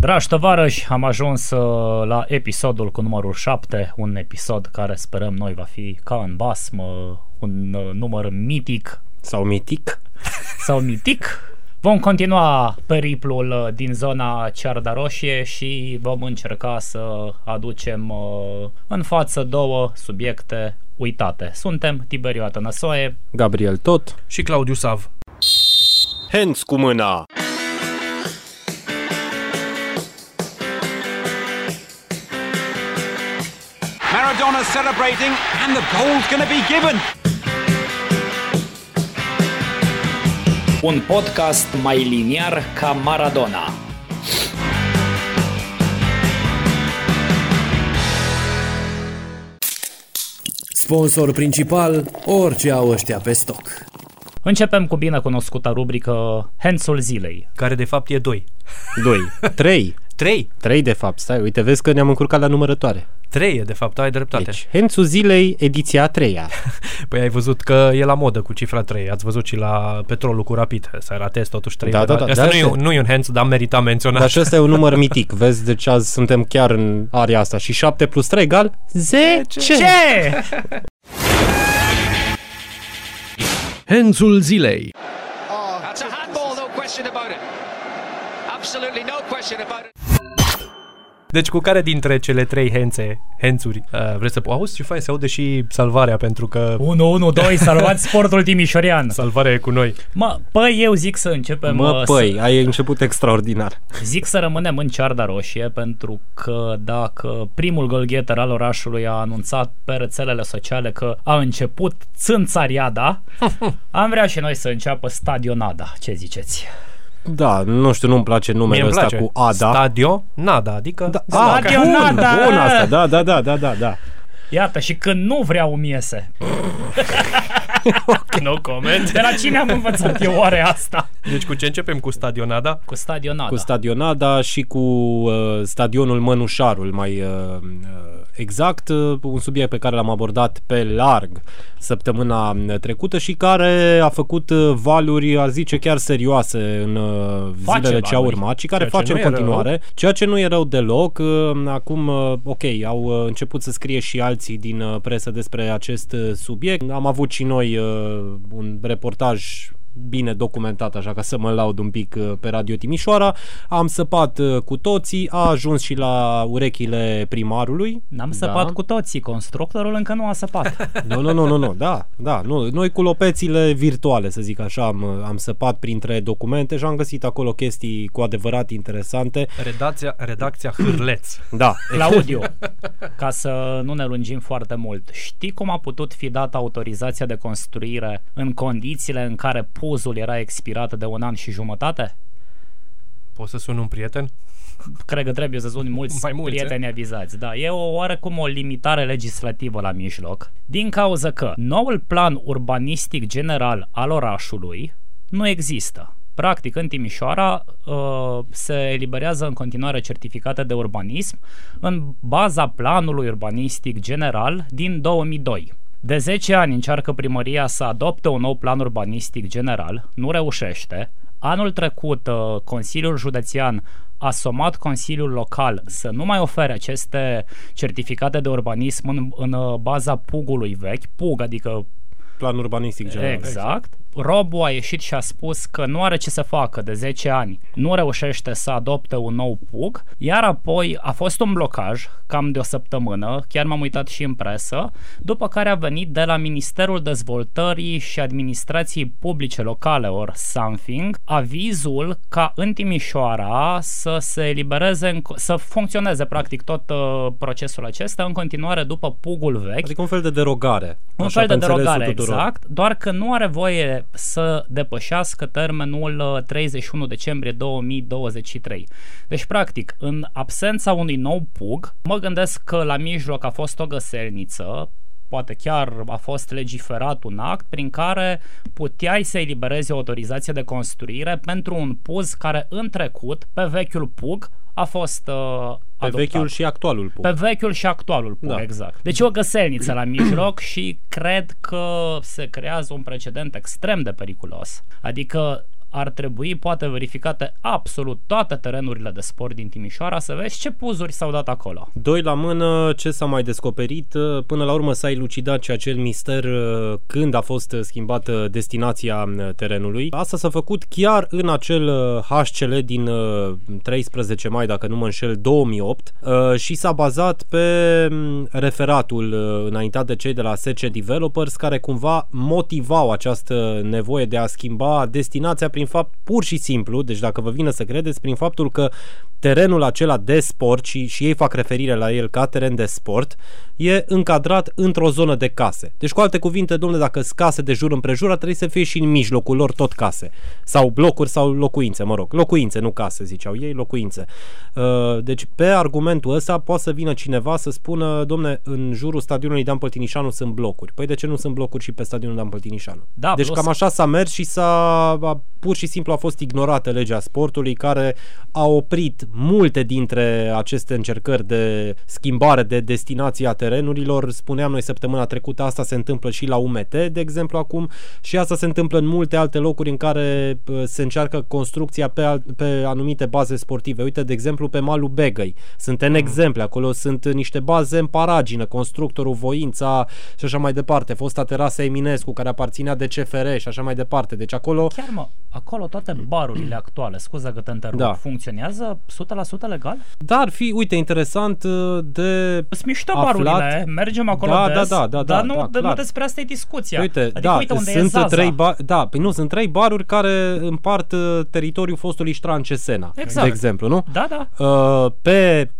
Dragi tovarăși, am ajuns uh, la episodul cu numărul 7, un episod care sperăm noi va fi ca în basm, uh, un uh, număr mitic Sau mitic. sau mitic. Vom continua periplul uh, din zona Cearda Roșie și vom încerca să aducem uh, în față două subiecte uitate. Suntem Tiberiu Atănăsoe, Gabriel tot. și Claudiu Sav. Hands cu mâna. Maradona celebrating, and the goal's going to be given. un podcast mai liniar ca Maradona. Sponsor principal, orice au ăștia pe stoc. Începem cu bine cunoscuta rubrică Hensul zilei. Care de fapt e 2. 2. 3. 3. 3 de fapt, stai, uite, vezi că ne-am încurcat la numărătoare. 3 e de fapt, ai dreptate. Deci, Hențul zilei, ediția a treia. Păi ai văzut că e la modă cu cifra 3. Ați văzut și la petrolul cu rapid. Să ratez totuși 3. Da, da, da, Asta da, nu, e, asta- nu e un hands, dar merita menționat. Dar și ăsta e un număr mitic, vezi, deci azi suntem chiar în area asta. Și 7 plus 3 egal 10. Ce? Hențul zilei. That's a handball, no question about it. Absolutely no question about it. Deci cu care dintre cele trei hențe, hențuri, uh, vreți să... Auzi ce fain, se aude și salvarea, pentru că 1, 1, 2, salvați sportul timișorian. salvarea e cu noi. Mă, păi eu zic să începem Mă, uh, păi, să, ai început extraordinar. zic să rămânem în cearda roșie pentru că dacă primul golgheter al orașului a anunțat pe rețelele sociale că a început țânțariada, am vrea și noi să înceapă stadionada. Ce ziceți? Da, nu știu, nu-mi place Mie numele îmi ăsta place. cu Ada. Stadio, nada, adică... Da, Da, ah, Stadionada! Bun, bun asta, da, da, da, da, da, da. Iată, și când nu vreau mi iese. no comment. De la cine am învățat eu oare asta? Deci cu ce începem? Cu stadionada? Cu stadionada. Cu stadionada și cu uh, stadionul Mănușarul, mai uh, uh, exact, uh, un subiect pe care l-am abordat pe larg săptămâna trecută și care a făcut uh, valuri, a zice, chiar serioase în uh, Face zilele ce au valuri. urmat și care Ceea face ce în nu e continuare, ceea ce nu e rău deloc. Uh, Acum, uh, ok, au uh, început să scrie și alții din uh, presă despre acest uh, subiect. Am avut și noi uh, un reportaj bine documentat, așa ca să mă laud un pic uh, pe Radio Timișoara. Am săpat uh, cu toții, a ajuns și la urechile primarului. N-am săpat cu toții, constructorul încă nu a săpat. Nu, nu, nu, nu, nu, da, da, nu. Noi cu lopețile virtuale, să zic așa, am, am săpat printre documente și am găsit acolo chestii cu adevărat interesante. Redacția, redacția Hârleț. Da, Claudiu, ca să nu ne lungim foarte mult, știi cum a putut fi dată autorizația de construire în condițiile în care puzul era expirat de un an și jumătate? Poți să sun un prieten? Cred că trebuie să suni mulți, Mai mulți, prieteni avizați. Da, e o oarecum o limitare legislativă la mijloc, din cauza că noul plan urbanistic general al orașului nu există. Practic, în Timișoara uh, se eliberează în continuare certificate de urbanism în baza planului urbanistic general din 2002. De 10 ani încearcă primăria să adopte un nou plan urbanistic general, nu reușește. Anul trecut, uh, Consiliul Județean a somat Consiliul Local să nu mai ofere aceste certificate de urbanism în, în uh, baza PUG-ului vechi, PUG, adică plan urbanistic general. Exact. Robu a ieșit și a spus că nu are ce să facă de 10 ani, nu reușește să adopte un nou PUG, iar apoi a fost un blocaj, cam de o săptămână, chiar m-am uitat și în presă, după care a venit de la Ministerul Dezvoltării și Administrației Publice Locale, or something, avizul ca în Timișoara să se elibereze, în, să funcționeze practic tot uh, procesul acesta în continuare după PUG-ul vechi. Adică un fel de derogare. Un așa, fel de pe înțelesul derogare, tuturor. exact, doar că nu are voie să depășească termenul uh, 31 decembrie 2023. Deci, practic, în absența unui nou PUG, mă gândesc că la mijloc a fost o găselniță, poate chiar a fost legiferat un act prin care puteai să eliberezi o autorizație de construire pentru un puz care în trecut, pe vechiul PUG, a fost uh, Pe adoptat. vechiul și actualul PUG. Pe vechiul și actualul PUG, Da. exact. Deci e o găselniță la mijloc și cred că se creează un precedent extrem de periculos. Adică ar trebui poate verificate absolut toate terenurile de sport din Timișoara să vezi ce puzuri s-au dat acolo. Doi la mână, ce s-a mai descoperit? Până la urmă s-a elucidat și acel mister uh, când a fost schimbată destinația uh, terenului. Asta s-a făcut chiar în acel uh, HCL din 13 mai, dacă nu mă înșel, 2008 și s-a bazat pe mm, referatul înaintat de cei de la SC Developers care cumva motivau această nevoie de a schimba destinația prin fapt pur și simplu, deci dacă vă vine să credeți, prin faptul că terenul acela de sport și, și ei fac referire la el ca teren de sport, e încadrat într-o zonă de case. Deci, cu alte cuvinte, domnule, dacă sunt case de jur împrejur, trebuie să fie și în mijlocul lor tot case. Sau blocuri sau locuințe, mă rog. Locuințe, nu case, ziceau ei, locuințe. Uh, deci, pe argumentul ăsta, poate să vină cineva să spună, domne, în jurul stadionului Dan Păltinișanu sunt blocuri. Păi de ce nu sunt blocuri și pe stadionul Dan Păltinișanu? Da, deci plus... cam așa s-a mers și s-a, pur și simplu a fost ignorată legea sportului care a oprit multe dintre aceste încercări de schimbare de destinație a terenurilor. Spuneam noi săptămâna trecută, asta se întâmplă și la UMT, de exemplu, acum, și asta se întâmplă în multe alte locuri în care se încearcă construcția pe, pe anumite baze sportive. Uite, de exemplu, pe malul Begăi. Sunt în mm. exemple, acolo sunt niște baze în paragină, constructorul Voința și așa mai departe. Fosta terasa Eminescu, care aparținea de CFR și așa mai departe. Deci acolo... Chiar mă, acolo toate barurile actuale, scuză că te întrerup, da. funcționează 100% legal? Da, ar fi, uite, interesant uh, de Sunt mișto aflat... barurile, mergem acolo da, des, da, da, da, dar da, nu, da, nu despre asta e discuția. Uite, adică, da, uite unde sunt e Zaza. trei ba- da, păi nu, sunt trei baruri care împart uh, teritoriul fostului Ștran Cesena, Exact. de exemplu, nu? Da, da. Uh, pe Uh,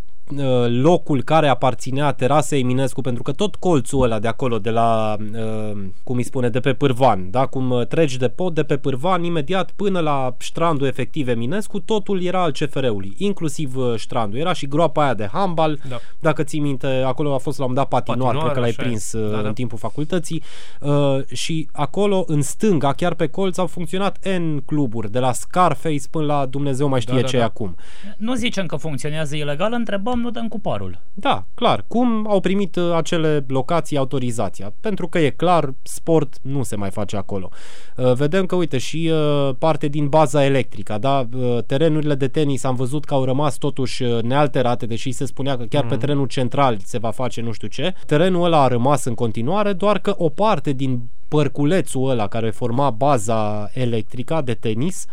locul care aparținea terasei Eminescu, pentru că tot colțul ăla de acolo, de la, uh, cum îi spune, de pe Pârvan, da? cum uh, treci de pod, de pe Pârvan, imediat până la strandul efectiv Eminescu, totul era al CFR-ului, inclusiv strandul. Era și groapa aia de handbal, da. dacă ții minte, acolo a fost la un dat patinoar, patinoar cred că l-ai prins da, da. în timpul facultății, și acolo, în stânga, chiar pe colț, au funcționat N cluburi, de la Scarface până la Dumnezeu mai știe da, da, ce da. acum. Nu zicem că funcționează ilegal, întrebăm nu dăm cu parul. Da, clar. Cum au primit uh, acele locații autorizația? Pentru că e clar, sport nu se mai face acolo. Uh, vedem că, uite, și uh, parte din baza electrică, da? Terenurile de tenis am văzut că au rămas totuși nealterate, deși se spunea că chiar mm. pe mhm. terenul central se va face nu știu ce. Terenul ăla a rămas în continuare, doar că o parte din părculețul ăla care forma baza electrică de tenis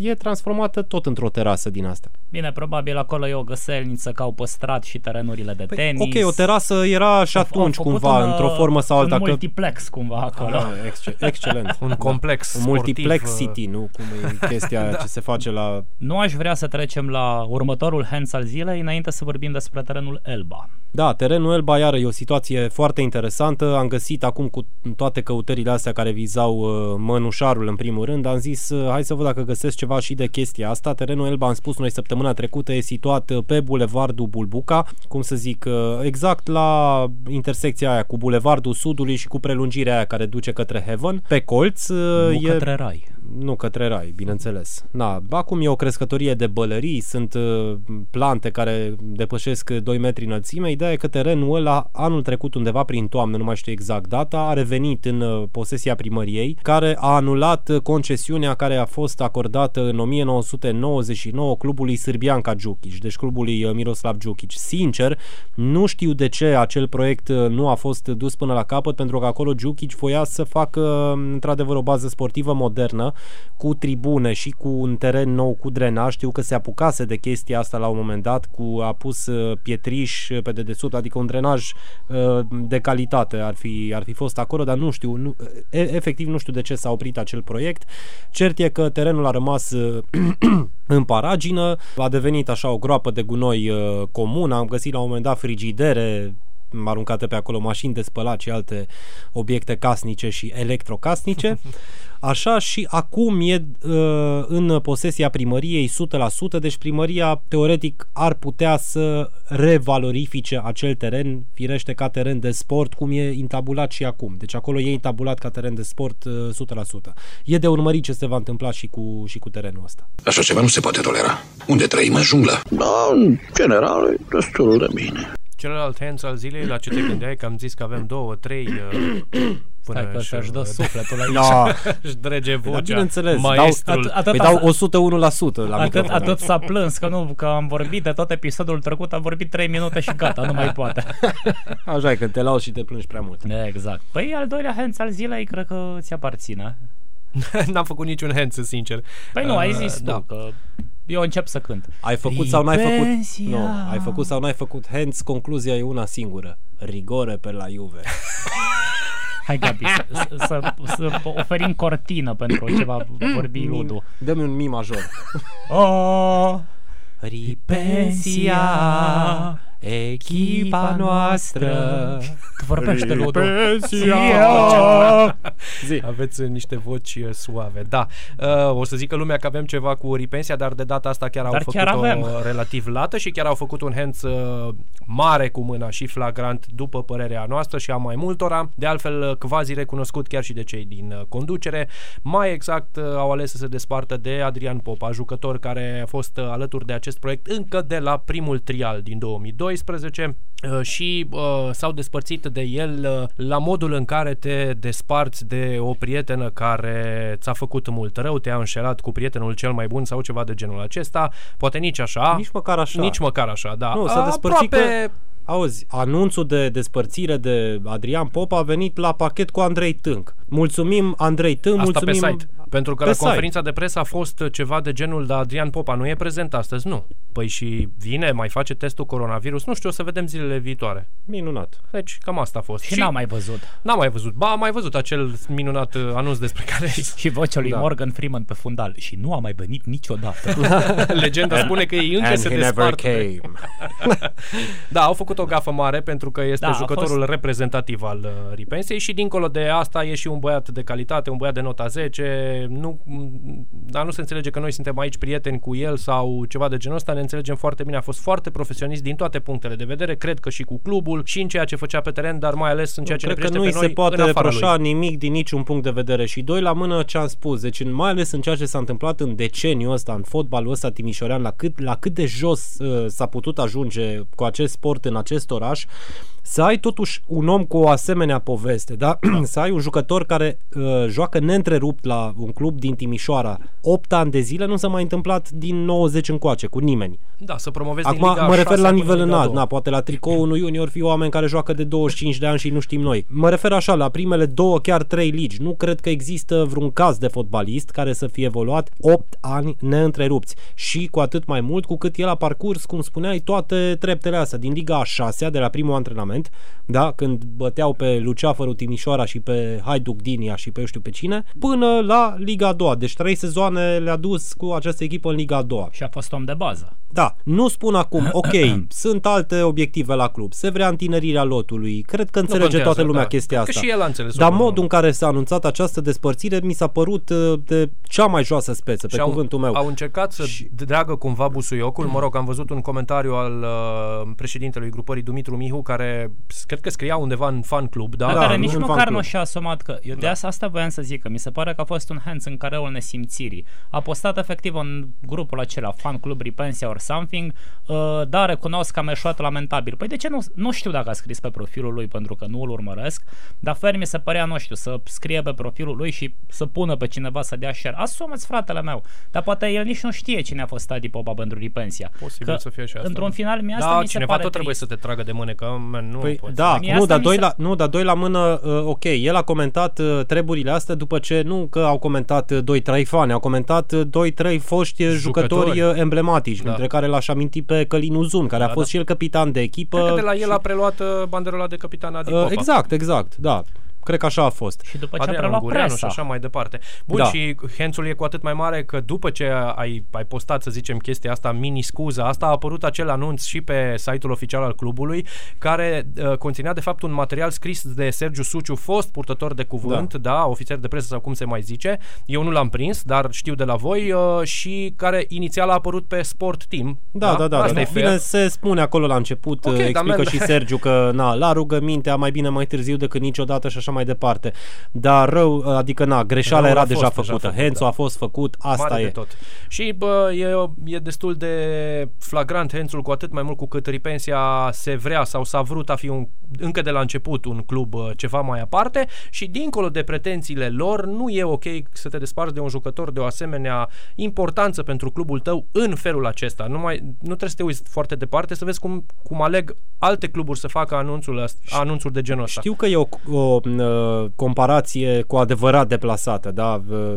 e transformată tot într-o terasă din asta. Bine, probabil acolo e o găselniță că au păstrat și terenurile de păi, tenis. Ok, o terasă era și șatunci cumva, un, într-o formă sau alta. Un multiplex cumva acolo. Ah, excel, excelent. un complex Un multiplex uh, city, nu? Cum e chestia da. ce se face la... Nu aș vrea să trecem la următorul hands al zilei înainte să vorbim despre terenul Elba. Da, terenul Elba iară e o situație foarte interesantă. Am găsit acum cu toate căutările astea care vizau uh, mănușarul în primul rând, am zis uh, hai să văd dacă găsesc ceva și de chestia asta. Terenul Elba, am spus noi săptămâna trecută, e situat uh, pe Bulevardul Bulbuca, cum să zic, uh, exact la intersecția aia cu Bulevardul Sudului și cu prelungirea aia care duce către Heaven. Pe colț uh, nu e... către Rai nu către rai, bineînțeles. Na, acum e o crescătorie de bălării, sunt uh, plante care depășesc 2 metri înălțime. Ideea e că terenul ăla, anul trecut undeva prin toamnă, nu mai știu exact data, a revenit în uh, posesia primăriei, care a anulat concesiunea care a fost acordată în 1999 clubului Sârbianca Giukic, deci clubului uh, Miroslav Giukic. Sincer, nu știu de ce acel proiect nu a fost dus până la capăt, pentru că acolo Giukic voia să facă într-adevăr o bază sportivă modernă cu tribune și cu un teren nou cu drenaj. Știu că se apucase de chestia asta la un moment dat, cu a pus uh, pietriș pe dedesubt, adică un drenaj uh, de calitate ar fi, ar fi fost acolo, dar nu știu, nu, efectiv nu știu de ce s-a oprit acel proiect. Cert e că terenul a rămas uh, în paragină, a devenit așa o groapă de gunoi comun, am găsit la un moment dat frigidere aruncate pe acolo mașini de spălat și alte obiecte casnice și electrocasnice. Așa și acum e uh, în posesia primăriei 100%, deci primăria teoretic ar putea să revalorifice acel teren, firește ca teren de sport, cum e intabulat și acum. Deci acolo e intabulat ca teren de sport uh, 100%. E de urmărit ce se va întâmpla și cu, și cu terenul ăsta. Așa ceva nu se poate tolera. Unde trăim în junglă? Da, în general, e destul de bine. Celălalt hands al zilei, la ce te gândeai, că am zis că avem două, trei uh, până Stai că își, să-și dă sufletul aici. Da, își drege da, vocea. bineînțeles, dau, Maestrul. At- atât- păi dau 101% la Atât, microfon. atât s-a plâns că nu, că am vorbit de tot episodul trecut, am vorbit 3 minute și gata, nu mai poate. Așa e, când te lauzi și te plângi prea mult. exact. Păi al doilea hands al zilei cred că ți aparține. N-am făcut niciun hands, sincer. Păi nu, ai Uh, zis da. tu că eu încep să cânt. Ai făcut sau n-ai făcut? Ripensia. Nu, ai făcut sau n-ai făcut hands, concluzia e una singură. Rigore pe la Juve. Hai Gabi, să, să, să, să oferim cortină pentru ce va vorbi Ludu. Dă-mi un mi major. Oh, Ripensia, Echipa noastră. Vorbește Ludu Zi. Aveți niște voci uh, suave Da, uh, o să că lumea că avem ceva cu ripensia Dar de data asta chiar dar au făcut-o avem. relativ lată Și chiar au făcut un hands uh, mare cu mâna și flagrant După părerea noastră și a mai multora. De altfel, uh, quasi recunoscut chiar și de cei din conducere. Mai exact au ales să se despartă de Adrian Popa Jucător care a fost alături de acest proiect Încă de la primul trial din 2002 12 uh, și uh, s-au despărțit de el uh, la modul în care te desparți de o prietenă care ți-a făcut mult rău, te-a înșelat cu prietenul cel mai bun sau ceva de genul acesta, poate nici așa. Nici măcar așa. Nici măcar așa, da. Nu, s-a despărțit Aproape... că... Auzi, anunțul de despărțire de Adrian Pop a venit la pachet cu Andrei Tânc. Mulțumim Andrei Tânc, Asta mulțumim... Pe site. Pentru că pe la site. conferința de presă a fost ceva de genul, dar Adrian Popa nu e prezent astăzi, nu. Păi și vine, mai face testul coronavirus, nu știu, o să vedem zilele viitoare. Minunat. Deci cam asta a fost. Și n-am mai văzut. N-am mai văzut. Ba, am mai văzut acel minunat uh, anunț despre care Și vocea lui Da. Morgan Freeman pe fundal. Și nu a mai venit niciodată. legenda spune că ei încă And se he never despart. came. Da, au făcut o gafă mare pentru că este Da, a jucătorul fost- reprezentativ al uh, Ripensiei și dincolo de asta e și un băiat de calitate, un băiat de nota 10. Nu, m, dar nu se înțelege că noi suntem aici prieteni cu el sau ceva de genul ăsta, ne înțelegem foarte bine. A fost foarte profesionist din toate punctele de vedere, cred că și cu clubul și în ceea ce făcea pe teren, dar mai ales în ceea ce Cred ne că privește nu pe îi noi se poate în afara reproșa lui. nimic din niciun punct de vedere. Și doi la mână ce am spus. Deci în- mai ales în ceea ce s-a întâmplat în deceniul ăsta, în fotbalul ăsta timișorean, la cât, la cât de jos uh, s-a putut ajunge cu acest sport în acest oraș, să ai totuși un om cu o asemenea poveste, da? să ai un jucător care uh, joacă neîntrerupt la un club din Timișoara 8 ani de zile, nu s-a mai întâmplat din 90 încoace cu nimeni. Da, să promovezi din Acum Liga mă refer 6 la până nivel în Liga înalt, 2. na, poate la tricou unui junior fi oameni care joacă de 25 de ani și nu știm noi. Mă refer așa, la primele două, chiar trei ligi. Nu cred că există vreun caz de fotbalist care să fie evoluat 8 ani neîntrerupți. Și cu atât mai mult cu cât el a parcurs, cum spuneai, toate treptele astea din Liga a 6 de la primul antrenament, da, când băteau pe Luceafărul Timișoara și pe Hajduk Dinia și pe eu știu pe cine, până la Liga a doua. Deci trei sezoane le-a dus cu această echipă în Liga a doua. și a fost om de bază. Da, nu spun acum, ok, sunt alte obiective la club, se vrea întinerirea lotului, cred că înțelege contează, toată lumea da. chestia Cred că asta. și el a înțeles-o Dar până la modul în care s-a anunțat această despărțire mi s-a părut uh, de cea mai joasă speță, pe Și au, cuvântul meu. Au încercat să Și- dragă cumva busuiocul. Mă rog, am văzut un comentariu al uh, președintelui grupării Dumitru Mihu, care s- cred că scria undeva în fan club, da? Da, Da, care nu nici în fan măcar club. nu și-a asumat că... Eu de asta, asta voiam să zic, că mi se pare că a fost un hands în careul nesimțirii. A postat efectiv în grupul acela, fan club Repensia or something, uh, da, recunosc că am eșuat lamentabil. Păi de ce nu, nu știu dacă a scris pe profilul lui pentru că nu îl urmăresc, dar fer mi se părea, nu știu, să scrie pe profilul lui și să pună pe cineva să dea share. Asumați fratele meu. Dar poate el nici nu știe cine a fost Adi Popa pentru Repensia. Posibil că să fie și asta. Într-un final, mi asta da, mi se cineva pare tot trebuie trist. să te tragă de mâne, că man, nu Păi, poți. da, Mie nu, asta dar mi doi se- la, nu, dar doi la mână, uh, ok, el a comentat uh, treburile astea după ce, nu că au comentat uh, 2-3 fani, au comentat uh, 2-3 foști uh, jucători, Jucători. uh, emblematici, Da. dintre care l-aș aminti pe Călin Uzun, care a Da, fost da. și el capitan de echipă. Cred că de la el și- a preluat uh, banderola de capitan Adi Uh, Popa. exact, exact, da. Cred că așa a fost. Și după ce a Adrian preluat Ungureanu și presa. așa mai departe. Bun, Da. și Hențul e cu atât mai mare că după ce ai, ai postat, să zicem, chestia asta, mini-scuza asta, a apărut acel anunț și pe site-ul oficial al clubului, care uh, conținea de fapt un material scris de Sergiu Suciu, fost purtător de cuvânt, da. da, ofițer de presă sau cum se mai zice. Eu nu l-am prins, dar știu de la voi uh, și care inițial a apărut pe Sport Team. Da, da, da. Asta da. e fair. Bine, se spune acolo la început, Ok, okay, dar explică man- și Sergiu că, na, la rugămintea mai bine mai târziu decât niciodată și așa mai departe. Dar rău, adică na, greșeala Răul era a fost deja deja făcută. făcut, Hențul da. a fost făcut, asta Mare e. de tot. Și bă, e, e destul de flagrant Hențul cu atât mai mult cu cât Ripensia se vrea sau s-a vrut a fi un, încă de la început un club uh, ceva mai aparte și dincolo de pretențiile lor nu e ok să te desparți de un jucător de o asemenea importanță pentru clubul tău în felul acesta. Nu, mai, nu trebuie să te uiți foarte departe să vezi cum, cum aleg alte cluburi să facă anunțul, ăst- anunțuri de genul ăsta. Știu că e o, o uh, comparație cu adevărat deplasată, da? Uh,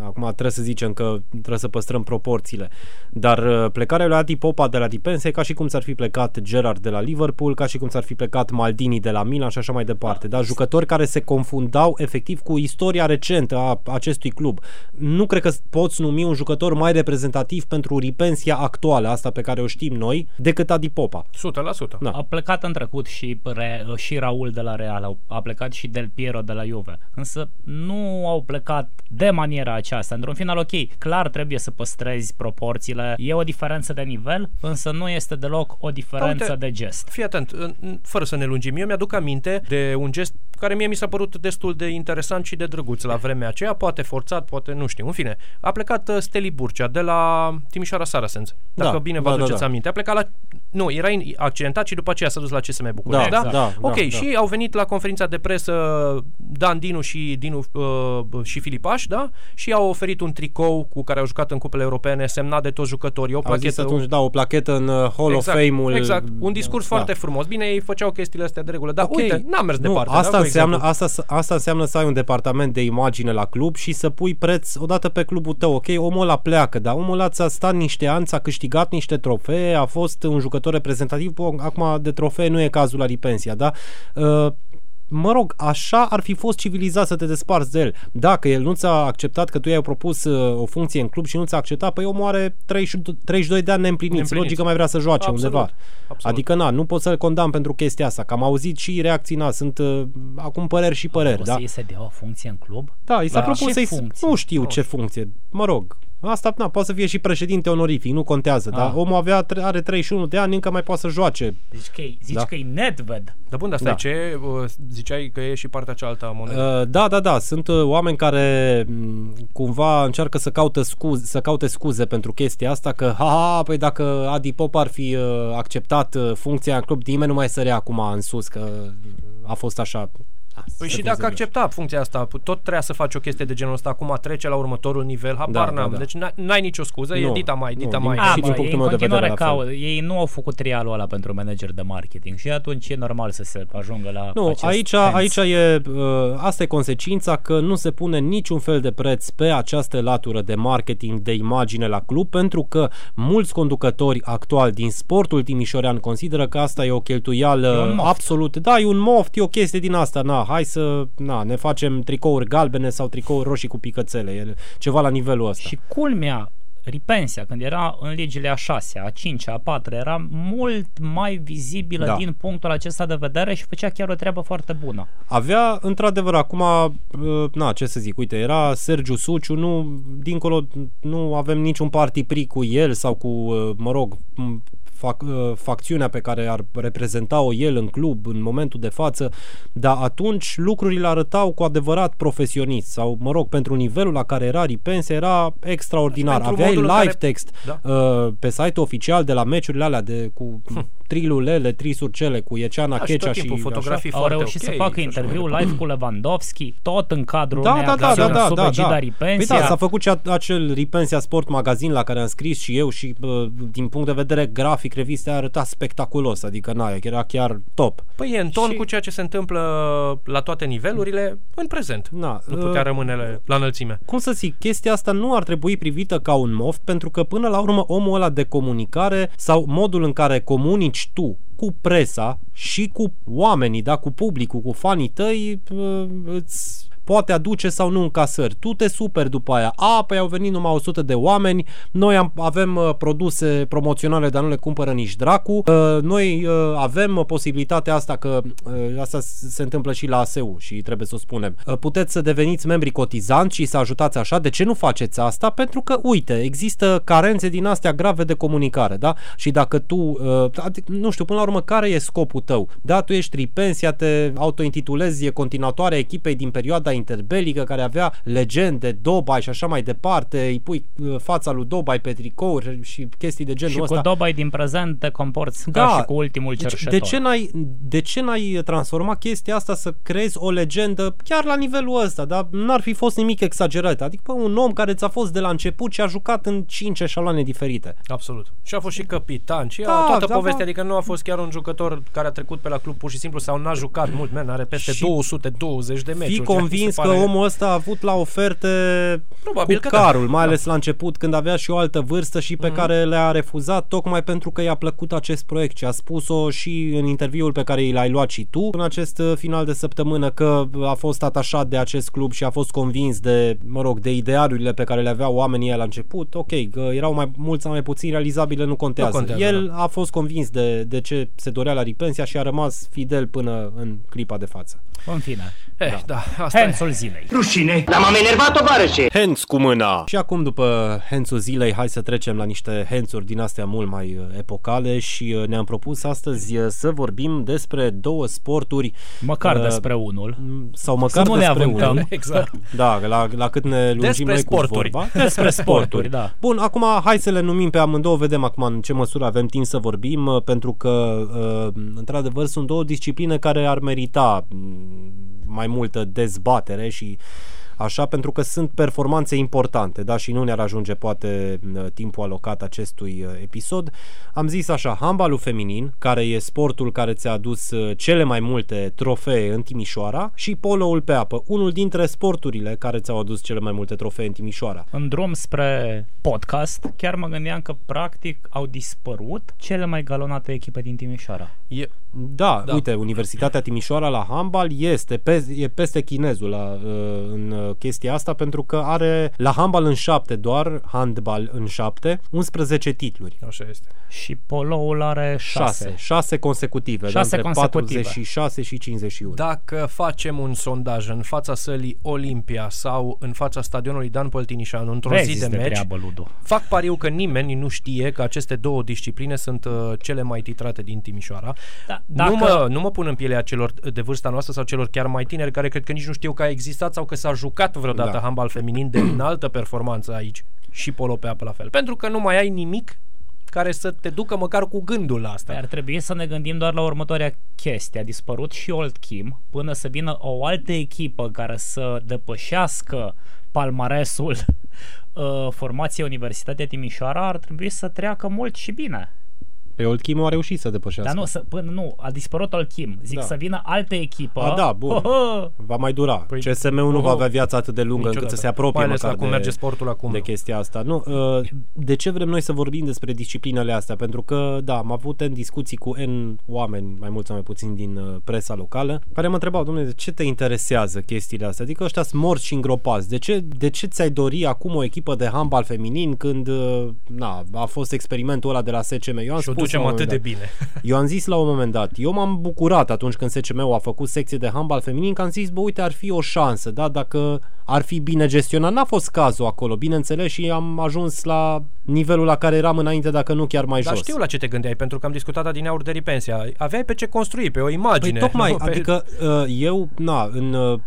Acum trebuie să zicem că trebuie să păstrăm proporțiile. Dar uh, plecarea lui Adi Popa de la Dipense e ca și cum s-ar fi plecat Gerard de la Liverpool, ca și cum s-ar fi plecat Maldini de la Milan și așa mai departe. Da? Jucători care se confundau efectiv cu istoria recentă a acestui club. Nu cred că poți numi un jucător mai reprezentativ pentru Ripensia actuală, asta pe care o știm noi, decât Adi Popa. 100%. Da. A plecat în trecut și, Re, și Raul de la Real, au- a plecat și Del Piero de la Juve. Însă nu au plecat de maniera aceasta. Într-un final, ok, clar trebuie să păstrezi proporțiile. E o diferență de nivel, însă nu este deloc o diferență Da, uite, de gest. Fii atent, în- în- fără să ne lungim, eu mi-aduc aminte de un gest care mie mi s-a părut destul de interesant și de drăguț la vremea aceea, poate forțat, poate nu știu, în fine. A plecat uh, Steli Burcea de la Timișoara Saracens, dacă Da, bine vă da, da, aduceți da. aminte. A plecat la... Nu, era in- accidentat și după aceea s-a dus la CSM București, Da, da? da, ok, da, da. și au venit la conferința de presă Dan Dinu și Dinu uh, și Filipaș, da? Și au oferit un tricou cu care au jucat în cupele europene, semnat de toți jucătorii, o Au zis plachetă, atunci, da, o plachetă în uh, Hall exact, of Fame-ul. Exact, un discurs da. foarte frumos. Bine, ei făceau chestiile astea de regulă, dar Ok. uite, n-am mers nu, departe. Asta, da, cu înseamnă, exemplu. asta, asta înseamnă să ai un departament de imagine la club și să pui preț odată pe clubul tău. Ok, omul ăla pleacă, dar omul ăla ți-a stat niște ani, ți-a câștigat niște trofee, a fost un jucător reprezentativ. Bun, acum de trofee nu e cazul la Ripensia, da? Uh, Mă rog, așa ar fi fost civilizat să te desparți de el. Dacă el nu ți-a acceptat că tu i-ai propus uh, o funcție în club și nu ți-a acceptat, păi omul are 30, 32 de ani neîmpliniți. Neîmpliniți. Logic că mai vrea să joace Absolut, undeva. absolut. Adică, na, nu pot să-l condamn pentru chestia asta, că am auzit și reacții, na, sunt uh, acum păreri și păreri, O da? să iei să dea o funcție în club? Da, i s-a Da. propus Ce să-i... funcție? Nu știu ce funcție, mă rog. Asta, na, poate să fie și președinte onorific, nu contează, dar Ah. omul avea, are 31 de ani, încă mai poate să joace. Zici că e, zici Da. că e Nedved. Dar bun, dar stai, Da. ce uh, ziceai că e și partea cealaltă a monedei? Uh, Da, da, da, sunt uh, oameni care m, cumva încearcă să caute, scuze, să caute scuze pentru chestia asta, că, ha, ha, păi dacă Adi Pop ar fi uh, acceptat uh, funcția în club, nimeni nu mai sărea acum în sus, că a fost așa. Da, Păi să și fie dacă serios. accepta funcția asta, tot trebuia să faci o chestie de genul ăsta, acum trece la următorul nivel, habar Da, da, n-am. da. Deci n- n-ai nicio scuză, e Nu, dita mai, nu, dita din- mai. și A, din bă, ei punctul în meu de continuare vedere, la fel. cau, ei nu au făcut trialul ăla pentru manager de marketing și atunci e normal să se ajungă la Nu, acest aici, hands. aici e, uh, asta e consecința că nu se pune niciun fel de preț pe această latură de marketing, de imagine la club, pentru că mulți conducători actuali din sportul timișorean consideră că asta e o cheltuială E un moft. absolut. Da, e un moft, e o chestie din asta. Na, hai să na, ne facem tricouri galbene sau tricouri roșii cu picățele. E ceva la nivelul ăsta. Și culmea, Ripensia, când era în ligile a 6 a 5 a 4 era mult mai vizibilă Da. din punctul acesta de vedere și făcea chiar o treabă foarte bună. Avea, într-adevăr, acum, uh, na, ce să zic, uite, era Sergiu Suciu, nu, dincolo, nu avem niciun party pri cu el sau cu, uh, mă rog, m- fac, uh, facțiunea pe care ar reprezenta-o el în club în momentul de față, dar atunci lucrurile arătau cu adevărat profesionist sau, mă rog, pentru nivelul la care era Ripense, era extraordinar. Pentru Aveai modul live în care- text Da. uh, pe site-ul oficial de la meciurile alea de cu trilulele, trisurcele, cu Ieceana, Da, și tot Checea și, timpul așa. fotografii Au foarte reușit ok să facă și așa interviu mai live cu Lewandowski, tot în cadrul Da, unei da, da, da, acțiuni da, sub da, egida da. Păi Ripensia. da, s-a făcut și a- acel Ripensia Sport magazin la care am scris și eu și bă, din punct de vedere grafic revista aia arăta spectaculos, adică na, era chiar top. Păi e în ton Și- cu ceea ce se întâmplă la toate nivelurile în prezent. Na, Nu uh, putea rămâne la înălțime. cum să zic, chestia asta nu ar trebui privită ca un moft, pentru că până la urmă omul ăla de comunicare sau modul în care comunici tu cu presa și cu oamenii, da, cu publicul, cu fanii tăi, uh, îți poate aduce sau nu încasări. Tu te super după aia. A, păi au venit numai 100 de oameni, noi am, avem uh, produse promoționale, dar nu le cumpără nici dracu. Uh, noi uh, avem uh, posibilitatea asta că uh, asta s- se întâmplă și la ASU și trebuie să o spunem. Uh, puteți să deveniți membri cotizanți și să ajutați așa. De ce nu faceți asta? Pentru că, uite, există carențe din astea grave de comunicare, da? Și dacă tu, uh, adic- nu știu, până la urmă, care e scopul tău? Da, tu ești tripensia, te autointitulezi e continuatoarea echipei din perioada interbelică care avea legende, Dobai și așa mai departe, îi pui uh, fața lui Dobai pe tricouri și chestii de genul Și ăsta. cu Dobai din prezent te comporți ca și cu ultimul deci, cerșetor. de, ce n-ai, de ce n-ai transformat chestia asta să creezi o legendă chiar la nivelul ăsta, dar n-ar fi fost nimic exagerat. Adică bă, un om care ți-a fost de la început și a jucat în 5 eșaloane diferite. Absolut. Și a fost și capitan și Da, da, toată da, povestea, da. adică nu a fost chiar un jucător care a trecut pe la club pur și simplu sau n-a jucat mult, man, are peste Și 220 de meciuri. Fii ceea ce convins se că pare- omul ăsta a avut la oferte Probabil cu că da. carul, mai ales la început când avea și o altă vârstă și Mhm. pe care le-a refuzat tocmai pentru că i-a plăcut acest proiect și a spus-o și în interviul pe care l-ai luat și tu în acest uh, final de săptămână că a fost atașat de acest club și a fost convins de, mă rog, de idealurile pe care le aveau oamenii la început. Ok, că erau mai mulți sau mai puțin realizabile, nu contează. Nu contează, El a fost convins de, de ce se dorea la Ripensia și a rămas fidel până în clipa de față. În fine. Eh, da, asta e. Hansul zilei. Rușine! Dar m-am enervat, tovarășe! Hands cu mâna! Și acum, după hands zilei, hai să trecem la niște hands din astea mult mai uh, epocale și uh, ne-am propus astăzi uh, să vorbim despre două sporturi Măcar Uh, despre unul. m, sau măcar Să nu ne despre avântăm. unul. Exact. Da, la, la cât ne lungim Despre noi sporturi. cu vorba. Despre sporturi, da. Bun, acum hai să le numim pe amândouă, vedem acum în ce măsură avem timp să vorbim, uh, pentru că, uh, într-adevăr, sunt două discipline care ar merita mm, mai multă dezbatere și așa, pentru că sunt performanțe importante, da, și nu ne-ar ajunge poate uh, timpul alocat acestui uh, episod. Am zis așa, handbalul feminin, care e sportul care ți-a adus uh, cele mai multe trofee în Timișoara și poloul pe apă, unul dintre sporturile care ți-au adus cele mai multe trofee în Timișoara. În drum spre podcast, chiar mă gândeam că practic au dispărut cele mai galonate echipe din Timișoara. E, Da, da, Da. uite, Universitatea Timișoara la handbal este pe, e peste chinezul la, uh, în uh, chestia asta pentru că are la handbal în șapte doar, handbal în șapte, 11 titluri. așa este. Și poloul are 6. șase. 6 consecutive, Șase da, între consecutive. 46 și 51. Dacă facem un sondaj în fața sălii Olimpia sau în fața stadionului Dan Păltinișanu într-o Vezi zi de de meci, treabă, Ludu. fac pariu că nimeni nu știe că aceste două discipline sunt uh, cele mai titrate din Timișoara. Da, Dacă... Nu, dacă- mă, nu mă pun în pielea celor de vârsta noastră sau celor chiar mai tineri care cred că nici nu știu că a existat sau că s-a jucat vreodată Da. da. handbal feminin de înaltă performanță aici și polo pe apă la fel. Pentru că nu mai ai nimic care să te ducă măcar cu gândul la asta. Păi Ar trebui să ne gândim doar la următoarea chestie. A dispărut și Old Kim până să vină o altă echipă care să depășească palmaresul uh, formației Universitatea Timișoara ar trebui să treacă mult și bine. Pe Old Kim a reușit să depășească. Dar nu, să, până nu, a dispărut Old Kim. Zic Da. să vină altă echipă. A, da, bun. Oho! Va mai dura. Păi, CSM-ul nu oho. va avea viața atât de lungă încât Niciodată. să se apropie Mai ales măcar la cum de, merge sportul acum. de chestia asta. Nu, uh, de ce vrem noi să vorbim despre disciplinele astea? Pentru că, da, am avut în discuții cu N oameni, mai mulți sau mai puțin din uh, presa locală, care mă întrebau, domnule, de ce te interesează chestiile astea? Adică ăștia sunt morți și îngropați. De ce, de ce ți-ai dori acum o echipă de handbal feminin când uh, na, a fost experimentul ăla de la SCM? Eu am și o spus ducem la un atât de moment dat. bine. Eu am zis la un moment dat, eu m-am bucurat atunci când SCM-ul a făcut secție de handbal feminin, că am zis, bă, uite, ar fi o șansă, da, dacă ar fi bine gestionat. N-a fost cazul acolo, bineînțeles, și am ajuns la nivelul la care eram înainte, dacă nu chiar mai Dar jos. știu la ce te gândeai, pentru că am discutat adineauri de ripensia. Aveai pe ce construi, pe o imagine. Păi tocmai, nu? Pe- adică uh, eu, na, în uh,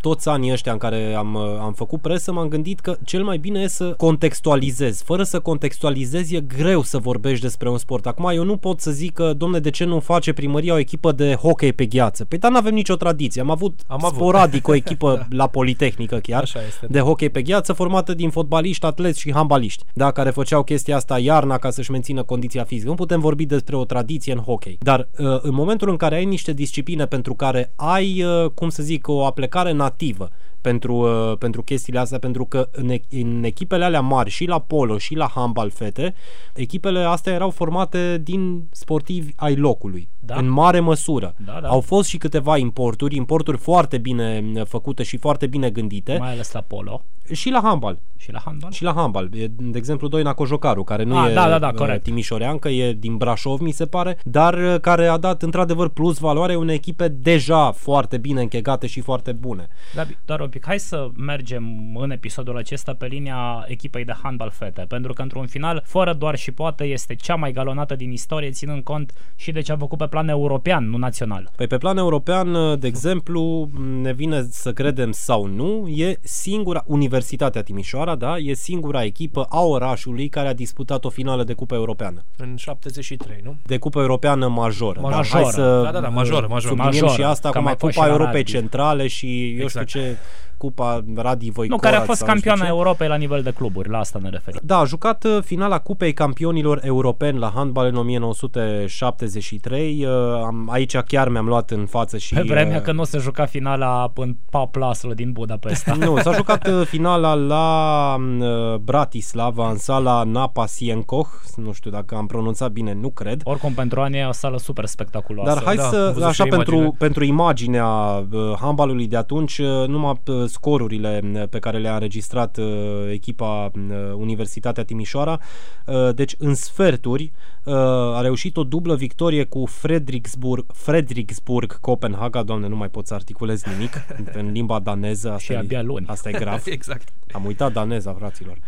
toți anii ăștia în care am, uh, am făcut presă, m-am gândit că cel mai bine e să contextualizezi. Fără să contextualizezi e greu să vorbești despre un sport. Acum eu nu pot să zic că, domne, de ce nu face primăria o echipă de hockey pe gheață? Păi dar n-avem nicio tradiție. Am avut, Am avut. sporadic o echipă la Politehnică chiar Așa este, de hockey pe gheață formată din fotbaliști, atleți și handbaliști, da, care făceau chestia asta iarna ca să-și mențină condiția fizică. Nu putem vorbi despre o tradiție în hockey. Dar uh, în momentul în care ai niște discipline pentru care ai, uh, cum să zic, o aplecare nativă pentru, uh, pentru chestiile astea, pentru că în, e- în echipele alea mari, și la polo, și la handbal fete, echipele astea erau formate din sportivi ai locului. Da. în mare măsură. Da, da. Au fost și câteva importuri, importuri foarte bine uh, făcute și foarte bine gândite Mai ales la polo și la handbal. și la handbal. Și la handbal. E, De exemplu, Doina Cojocaru, care nu Ah, e da, da, da, uh, corect. timișoreancă, e din Brașov, mi se pare, dar uh, care a dat într-adevăr plus valoare unei echipe deja foarte bine închegate și foarte bune. Gabi, doar un pic, hai să mergem în episodul acesta pe linia echipei de handbal fete, pentru că într-un final, fără doar și poate, este cea mai galonată din istorie, ținând cont și de ce a făcut pe plan european, nu național. Păi pe plan european, de exemplu, ne vine să credem sau nu, e singura, Universitatea Timișoara, da, e singura echipă a orașului care a disputat o finală de Cupă Europeană. În 73, nu? De Cupă Europeană majoră. Majoră. Da, hai să Da, da, da, majoră, majoră. subliniem Majoră, și asta, că a acum mai fost Cupa și la Europei rugby. Centrale și eu Exact. știu ce, Cupa Radi Voicoraț. Nu, care a fost sau nu știu campioana ce. Europei la nivel de cluburi, la asta ne referim. Da, a jucat uh, finala Cupei Campionilor Europeni la handbal în 1973. Uh, am, aici chiar mi-am luat în față și... Pe vremea uh, când nu se juca finala în Pau Plaslă din Budapesta. Nu, s-a jucat uh, finala la uh, Bratislava, în sala Napa Sienkoch. Nu știu dacă am pronunțat bine, nu cred. Oricum, pentru ani e o sală super spectaculoasă. Dar hai da, am să, văzut așa și pentru, imagine. pentru imaginea uh, handbalului de atunci, uh, numai uh, scorurile uh, pe care le-a înregistrat uh, echipa uh, Universitatea Timișoara. Uh, deci, în sferturi, uh, a reușit o dublă victorie cu Frederiksburg, Frederiksburg Copenhaga, doamne, nu mai pot să articulez nimic în limba daneză. Asta Și e, abia luni. Asta e grav. Exact. Am uitat daneza, fraților.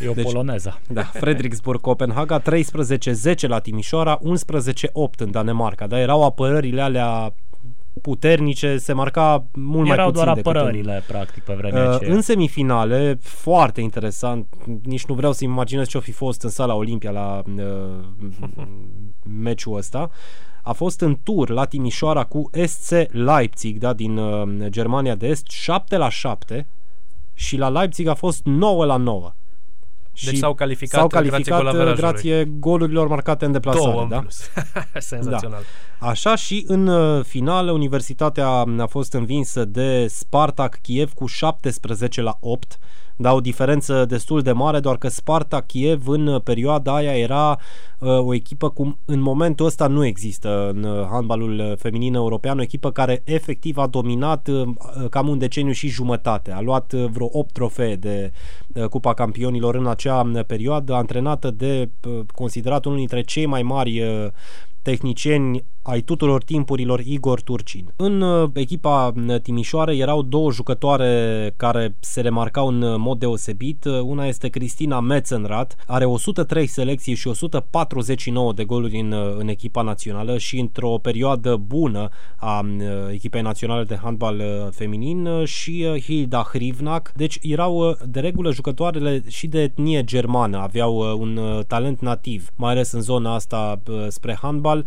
E o Deci- poloneză. Da, Frederiksburg, Copenhaga, 13-10 la Timișoara, 11-8 în Danemarca. Da, erau apărările alea puternice, se marca mult mai Erau puțin doar decât în- apărările, practic, pe vremea Uh, aceea. în semifinale, foarte interesant, nici nu vreau să imaginez ce-o fi fost în sala Olimpia la uh, meciul ăsta, a fost în tur la Timișoara cu SC Leipzig, da, din uh, Germania de Est, 7 la 7 și la Leipzig a fost 9 la 9. Deci s-au calificat s-au grație calificat uh, golaverajului. grație golurilor marcate în deplasare. Două în da? plus. Senzațional. Așa și în uh, finală Universitatea a fost învinsă de Spartak Kiev cu 17 la 8 da, o diferență destul de mare, doar că Spartak Kiev în uh, perioada aia era uh, o echipă cum în momentul ăsta nu există în uh, handbalul uh, feminin european, o echipă care efectiv a dominat uh, uh, cam un deceniu și jumătate. A luat uh, vreo 8 trofee de uh, Cupa Campionilor în acea uh, perioadă, antrenată de uh, considerat unul dintre cei mai mari uh, tehnicieni ai tuturor timpurilor Igor Turcin. În uh, echipa uh, Timișoare erau două jucătoare care se remarcau în uh, mod deosebit. Uh, Una este Cristina Metzenrat, are 103 selecții și 149 de goluri în, uh, în echipa națională și într-o perioadă bună a uh, echipei naționale de handbal uh, feminin uh, și uh, Hilda Hrivnak. Deci erau uh, de regulă jucătoarele și de etnie germană, aveau uh, un uh, talent nativ, mai ales în zona asta uh, spre handbal.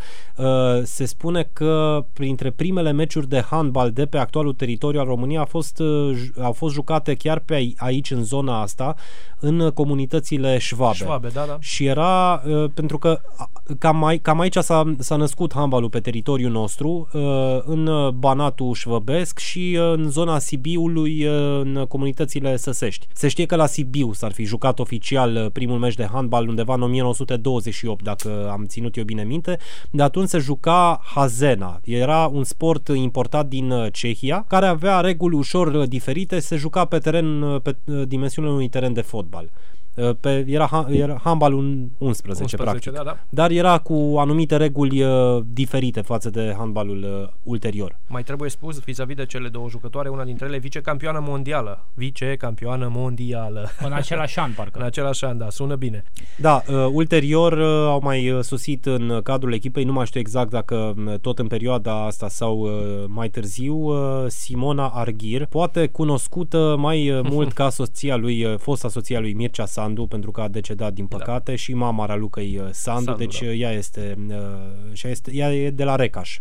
Uh, Se spune că printre primele meciuri de handbal de pe actualul teritoriu al României a fost, uh, ju- au fost jucate chiar pe ai- aici, în zona asta, în uh, comunitățile șvabe. Șvabe, da, da. Și era, uh, pentru că a, cam, ai, cam aici s-a, s-a născut handbalul pe teritoriul nostru, uh, în uh, Banatul Șvăbesc și uh, în zona Sibiului, uh, în comunitățile săsești. Se știe că la Sibiu s-ar fi jucat oficial uh, primul meci de handbal undeva în 1928, dacă am ținut eu bine minte. De atunci se juca Hazena. Era un sport importat din uh, Cehia, care avea reguli ușor uh, diferite, se juca pe teren, uh, pe uh, dimensiunile unui teren de fotbal. Uh, Pe, era, ha- era handbalul 11, 11, practic. da, da. Dar era cu anumite reguli uh, diferite față de handbalul uh, ulterior. Mai trebuie spus vis-a-vis de cele două jucătoare, una dintre ele vicecampioană mondială. Vicecampioană mondială. În același an, În parcă. același an, da, sună bine. Da, uh, ulterior uh, au mai uh, sosit în cadrul echipei, nu mai știu exact dacă uh, tot în perioada asta sau uh, mai târziu, uh, Simona Arghir, poate cunoscută mai uh, mult ca soția lui, uh, fosta soția lui Mircea Sandu, pentru că a decedat din păcate, și mama Ralucăi uh, Sandu, Sandu, deci da. uh, ea este, uh, și ea este, ea e de la Recaș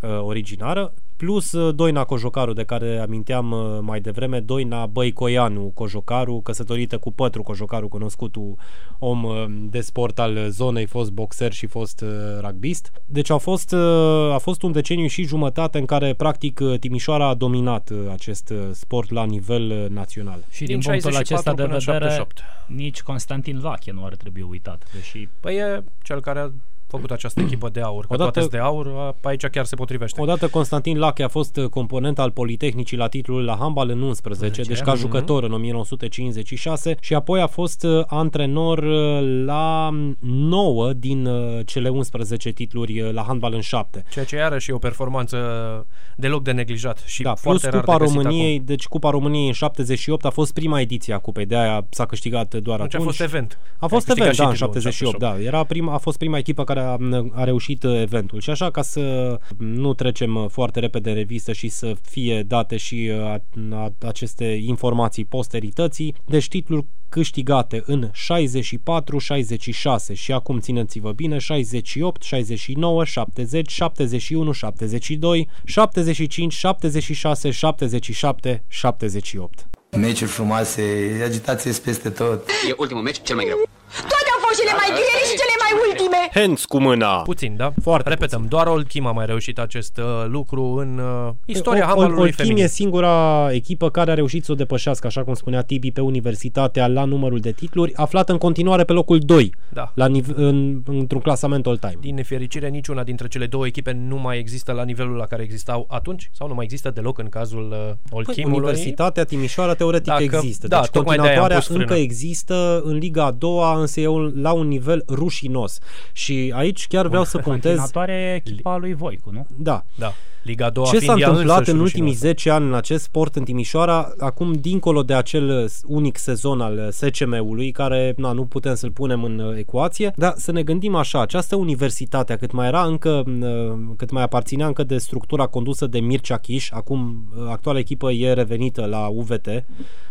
uh, originară, plus uh, Doina Cojocaru, de care aminteam uh, mai devreme, Doina Băicoianu Cojocaru, căsătorită cu Pătru Cojocaru, cunoscutul om uh, de sport al zonei, fost boxer și fost uh, rugbist. Deci a fost, uh, a fost un deceniu și jumătate în care, practic, uh, Timișoara a dominat uh, acest uh, sport la nivel uh, național. Și Din din, punctul 64 acesta de până în vedere, 78. nici Constantin Vache nu ar trebui uitat. Deși Păi e cel care a făcut această echipă de aur. Că Odată- toate sunt de aur, a- aici chiar se potrivește. Odată Constantin Lache a fost uh, component al Politehnicii la titlul la handbal în 11, deci ca jucător în 1956 și apoi a fost uh, antrenor uh, la 9 din uh, cele 11 titluri uh, la handbal în 7. Ceea ce iarăși e o performanță deloc de neglijat și Da, plus foarte rar Cupa de găsit României, acum. deci Cupa României în 78 a fost prima ediție a Cupei, de aia s-a câștigat doar Deci a atunci. fost event. A fost Ai câștigat event, da, în și titlul 78, da. Era prima, a fost prima echipă care a, a reușit uh, eventul. Și așa, ca să nu trecem uh, foarte repede în revistă și să fie date și uh, a, a, aceste informații posterității, deci titluri câștigate în 64, 66 și acum țineți-vă bine, 68, 69, 70, 71, 72, 75, 76, 77, 78. Meciuri frumoase, agitație peste tot. E ultimul meci, cel mai greu. Toate au fost cele mai grele și cele mai ultime. Hands cu mâna! Puțin, da? Foarte Repetăm, puțin. doar Old Team a mai reușit acest uh, lucru în uh, istoria O- handbalului Old Team feminin. e singura echipă care a reușit să o depășească, așa cum spunea Tibi, pe universitatea la numărul de titluri, aflată în continuare pe locul 2 Da. la nive- în, într-un clasament all-time. Din nefericire, niciuna dintre cele două echipe nu mai există la nivelul la care existau atunci sau nu mai există deloc în cazul uh, Old Păi, Team-ului. Universitatea Timișoara teoretic Dacă- există. da, deci tocmai de-aia am continuatoarea pus frână. încă există în Liga a doua, însă e un, la un nivel rușinos. Și aici chiar vreau să punctez... Continuatoare e echipa lui Voicu, nu? Da. Da. Liga a doua Ce s-a fiind ea întâmplat însăși în ultimii rușinoasă. 10 ani în acest sport în Timișoara, acum dincolo de acel unic sezon al SCM-ului, care na, nu putem să-l punem în uh, ecuație, dar să ne gândim așa, această universitate, cât mai era încă, uh, cât mai aparținea încă de structura condusă de Mircea Chiș, acum uh, actuala echipă e revenită la UVT,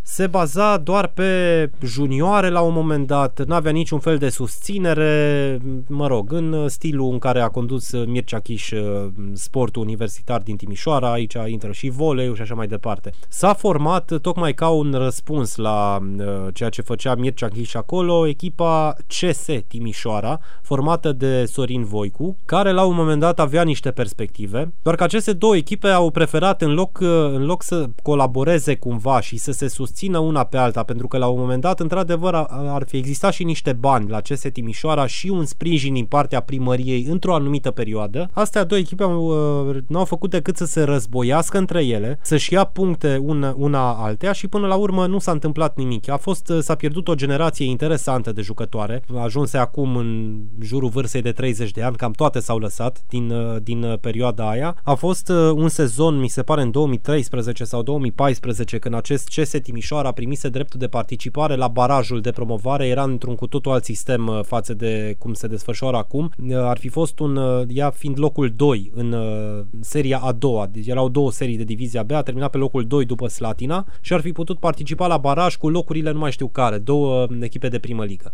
se baza doar pe junioare la un moment dat, n-avea niciun fel de susținere, mă rog, în stilul în care a condus Mircea Chiș uh, sportul universitar din Timișoara, aici intră și voleiul și așa mai departe. S-a format tocmai ca un răspuns la uh, ceea ce făcea Mircea Chiș acolo, echipa CS Timișoara, formată de Sorin Voicu, care la un moment dat avea niște perspective, doar că aceste două echipe au preferat în loc, uh, în loc să colaboreze cumva și să se susțină una pe alta, pentru că la un moment dat, într-adevăr, a- ar fi existat și niște bani la CS Timișoara și un sprijin din partea primăriei într-o anumită perioadă. Astea două echipe au, uh, n-au făcut decât să se războiască între ele, să-și ia puncte una, una altea și până la urmă nu s-a întâmplat nimic. A fost, uh, s-a pierdut o generație interesantă de jucătoare, ajunse acum în jurul vârstei de 30 de ani, cam toate s-au lăsat din, uh, din uh, perioada aia. A fost uh, un sezon, mi se pare, în 2013 sau 2014, când acest CS Timișoara primise dreptul de participare la barajul de promovare, era într-un cu totul alt sistem uh, față de cum se desfășoară acum. Uh, Ar fi fost un, uh, ea fiind locul 2 în uh, seria a doua, deci erau două serii de divizia B, a terminat pe locul 2 după Slatina și ar fi putut participa la baraj cu locurile nu mai știu care, două uh, echipe de primă ligă.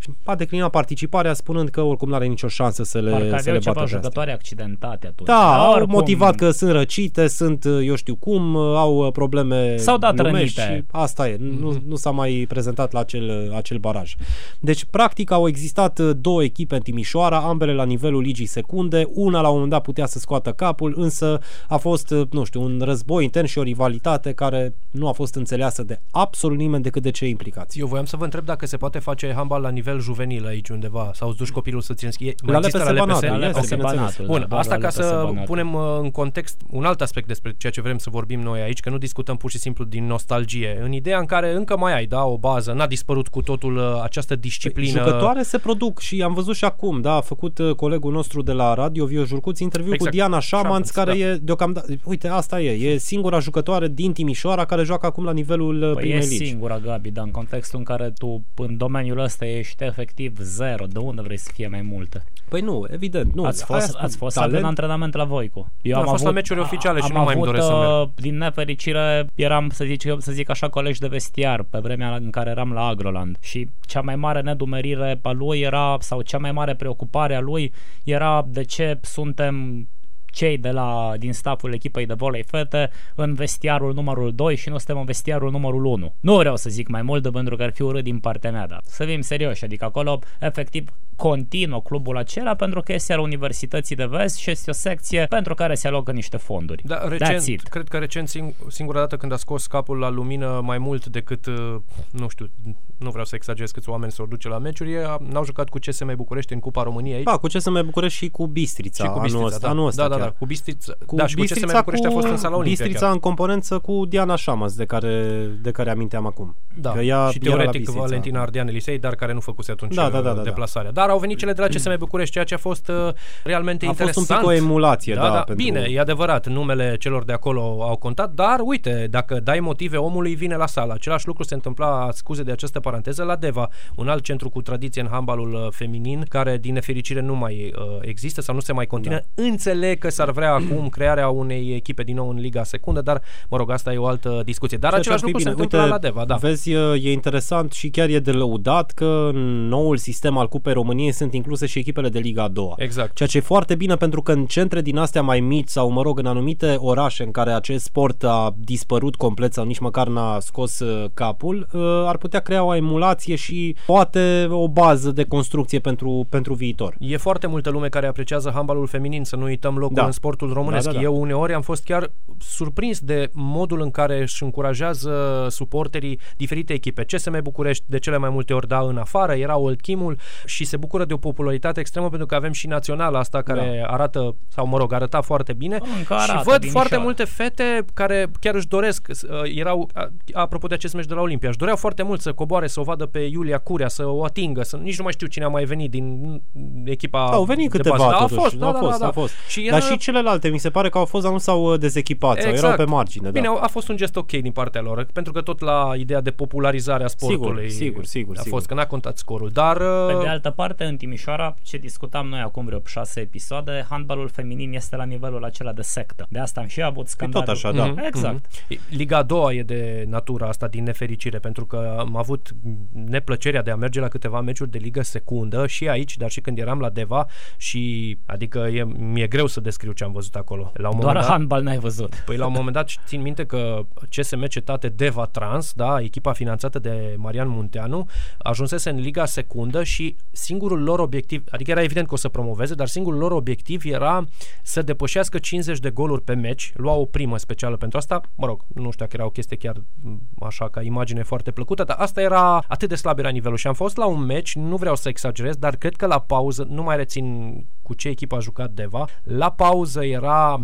Și a declinat participarea spunând că oricum nu are nicio șansă să le, Parcă să aveau le ceva bată pe astea. jucătoare accidentate atunci. Da, Dar au oricum, motivat că sunt răcite, sunt uh, eu știu cum, uh, au uh, probleme S-au dat lumești rănite. și asta e, nu, nu s-a mai prezentat la acel, uh, acel baraj. Deci, practic, au existat uh, două echipe în Timișoara, ambele la nivelul ligii secunde, una la un moment dat putea să scoată capul, însă a fost, uh, nu știu, un război intern și o rivalitate care nu a fost înțeleasă de absolut nimeni decât de cei implicați. Eu voiam să vă întreb dacă se poate face handbal la nivel juvenil aici undeva sau îți duci copilul să ți e, La există LPS Banatul, La este, LPS bineînțeles. Banatul, Bun, da, doar asta la ca LPS să Banatul. punem uh, în context un alt aspect despre ceea ce vrem să vorbim noi aici, că nu discutăm pur și simplu din nostalgie. În ideea în care încă mai ai, da, o bază, n-a dispărut cu totul uh, această disciplină. Jucătoare se produc și am văzut și acum, da, a făcut uh, colegul nostru de la radio, Vio Jurcuț, interviu Exact. cu Diana Șamanț, Șamanț, care da. e deocamdată, uite, asta e, e singura jucătoare din Timișoara care joacă acum la nivelul uh, Păi e primei ligi. singura, Gabi, dar în contextul în care tu în domeniul ăsta ești efectiv zero, de unde vrei să fie mai multe? Păi nu, evident, nu. ați Aia fost, spun, ați fost talent, în antrenament la Voicu. Eu am fost la meciuri oficiale și am nu mai îmi avut, doresc să merg. uh, Din nefericire, eram, să zic, să zic așa, colegi de vestiar pe vremea în care eram la Agroland și cea mai mare nedumerire a lui era, sau cea mai mare preocupare a lui era de ce suntem cei de la, din staful echipei de volei fete în vestiarul numărul 2 și nu suntem în vestiarul numărul 1. Nu vreau să zic mai mult de pentru că ar fi urât din partea mea, dar să fim serioși, adică acolo efectiv continuă clubul acela pentru că este al Universității de Vest și este o secție pentru care se alocă niște fonduri. Da, That's recent, it. cred că recent sing- singura dată când a scos capul la lumină mai mult decât, uh, nu știu, nu vreau să exagerez câți oameni s-au duce la meciuri, e- n-au jucat cu CSM București în Cupa României aici. Da, cu ce să mai bucuresc și cu Bistrița, și cu Bistrița, anul ăsta, da. anul ăsta da, da, chiar. da, cu Bistrița, Cu da, și cu CSM București a fost în sala Olimpia Bistrița chiar. în componență cu Diana Șamas, de care, de care aminteam acum. Da, Că ea și era la teoretic Bistrița. Valentina Ardean Elisei, dar care nu făcuse atunci Da, da, uh, da, da, da. deplasarea. Dar au venit cele de la CSM București, ceea ce a fost uh, realmente A fost interesant. un pic o emulație, da, da, pentru- Bine, e adevărat, numele celor de acolo au contat, dar uite, dacă dai motive omului, vine la sală. Același lucru se întâmpla, scuze de această paranteză, la Deva, un alt centru cu tradiție în handbalul uh, feminin, care din nefericire nu mai uh, există sau nu se mai continuă. Da. Înțeleg că s-ar vrea acum crearea unei echipe din nou în Liga Secundă, dar, mă rog, asta e o altă discuție. Dar Ceea ce același ar fi lucru se bine. întâmplă Uite, la Deva, da. Vezi, e e interesant și chiar e de lăudat că în noul sistem al Cupei României sunt incluse și echipele de Liga a doua. Exact. Ceea ce e foarte bine pentru că în centre din astea mai mici sau, mă rog, în anumite orașe în care acest sport a dispărut complet sau nici măcar n-a scos uh, capul, uh, ar putea crea o emulație și poate o bază de construcție pentru, pentru viitor. E foarte multă lume care apreciază handbalul feminin, să nu uităm locul Da. în sportul românesc. Da, da, da. Eu uneori am fost chiar surprins de modul în care își încurajează suporterii diferite echipe. CSM București de cele mai multe ori da în afară, era Old Chimul și se bucură de o popularitate extremă pentru că avem și naționala asta care da. arată, sau mă rog, arăta foarte bine. Încă și arată, văd binișoară. foarte multe fete care chiar își doresc, uh, erau, a- apropo de acest meci de la Olimpia, își doreau foarte mult să coboare, să o vadă pe Iulia Curea, să o atingă, să nici nu mai știu cine a mai venit din echipa Au venit de câteva bază. Da, totuși. a fost, da, au da, fost, da, da. au fost. Și Dar și celelalte, mi se pare că au fost, dar nu s-au uh, dezechipat sau erau pe margine. Bine, da. a fost un gest ok din partea lor, pentru că tot la ideea de popularizare a sportului sigur, sigur, a sigur. fost, că n-a contat scorul. Dar Pe uh, de altă parte, în Timișoara, ce discutam noi acum vreo șase episoade, handbalul feminin este la nivelul acela de sectă. De asta am și avut scandalul. tot așa, da. Mhm, Exact. mhm. Liga a doua e de natura asta din nefericire, pentru că am avut neplăcerea de a merge la câteva meciuri de Liga Secundă și aici, dar și când eram la Deva și adică e, mi-e greu să descriu ce am văzut acolo. La un Doar moment dat, handbal n-ai văzut. Păi la un moment dat țin minte că CSM Cetate Deva Trans, da, echipa finanțată de Marian Munteanu, ajunsese în Liga Secundă și singurul lor obiectiv, adică era evident că o să promoveze, dar singurul lor obiectiv era să depășească 50 de goluri pe meci, lua o primă specială pentru asta, mă rog, nu știu dacă era o chestie chiar m, așa ca imagine foarte plăcută, dar asta era atât de slab era nivelul și am fost la un meci, nu vreau să exagerez, dar cred că la pauză, nu mai rețin cu ce echipă a jucat Deva, la pauză era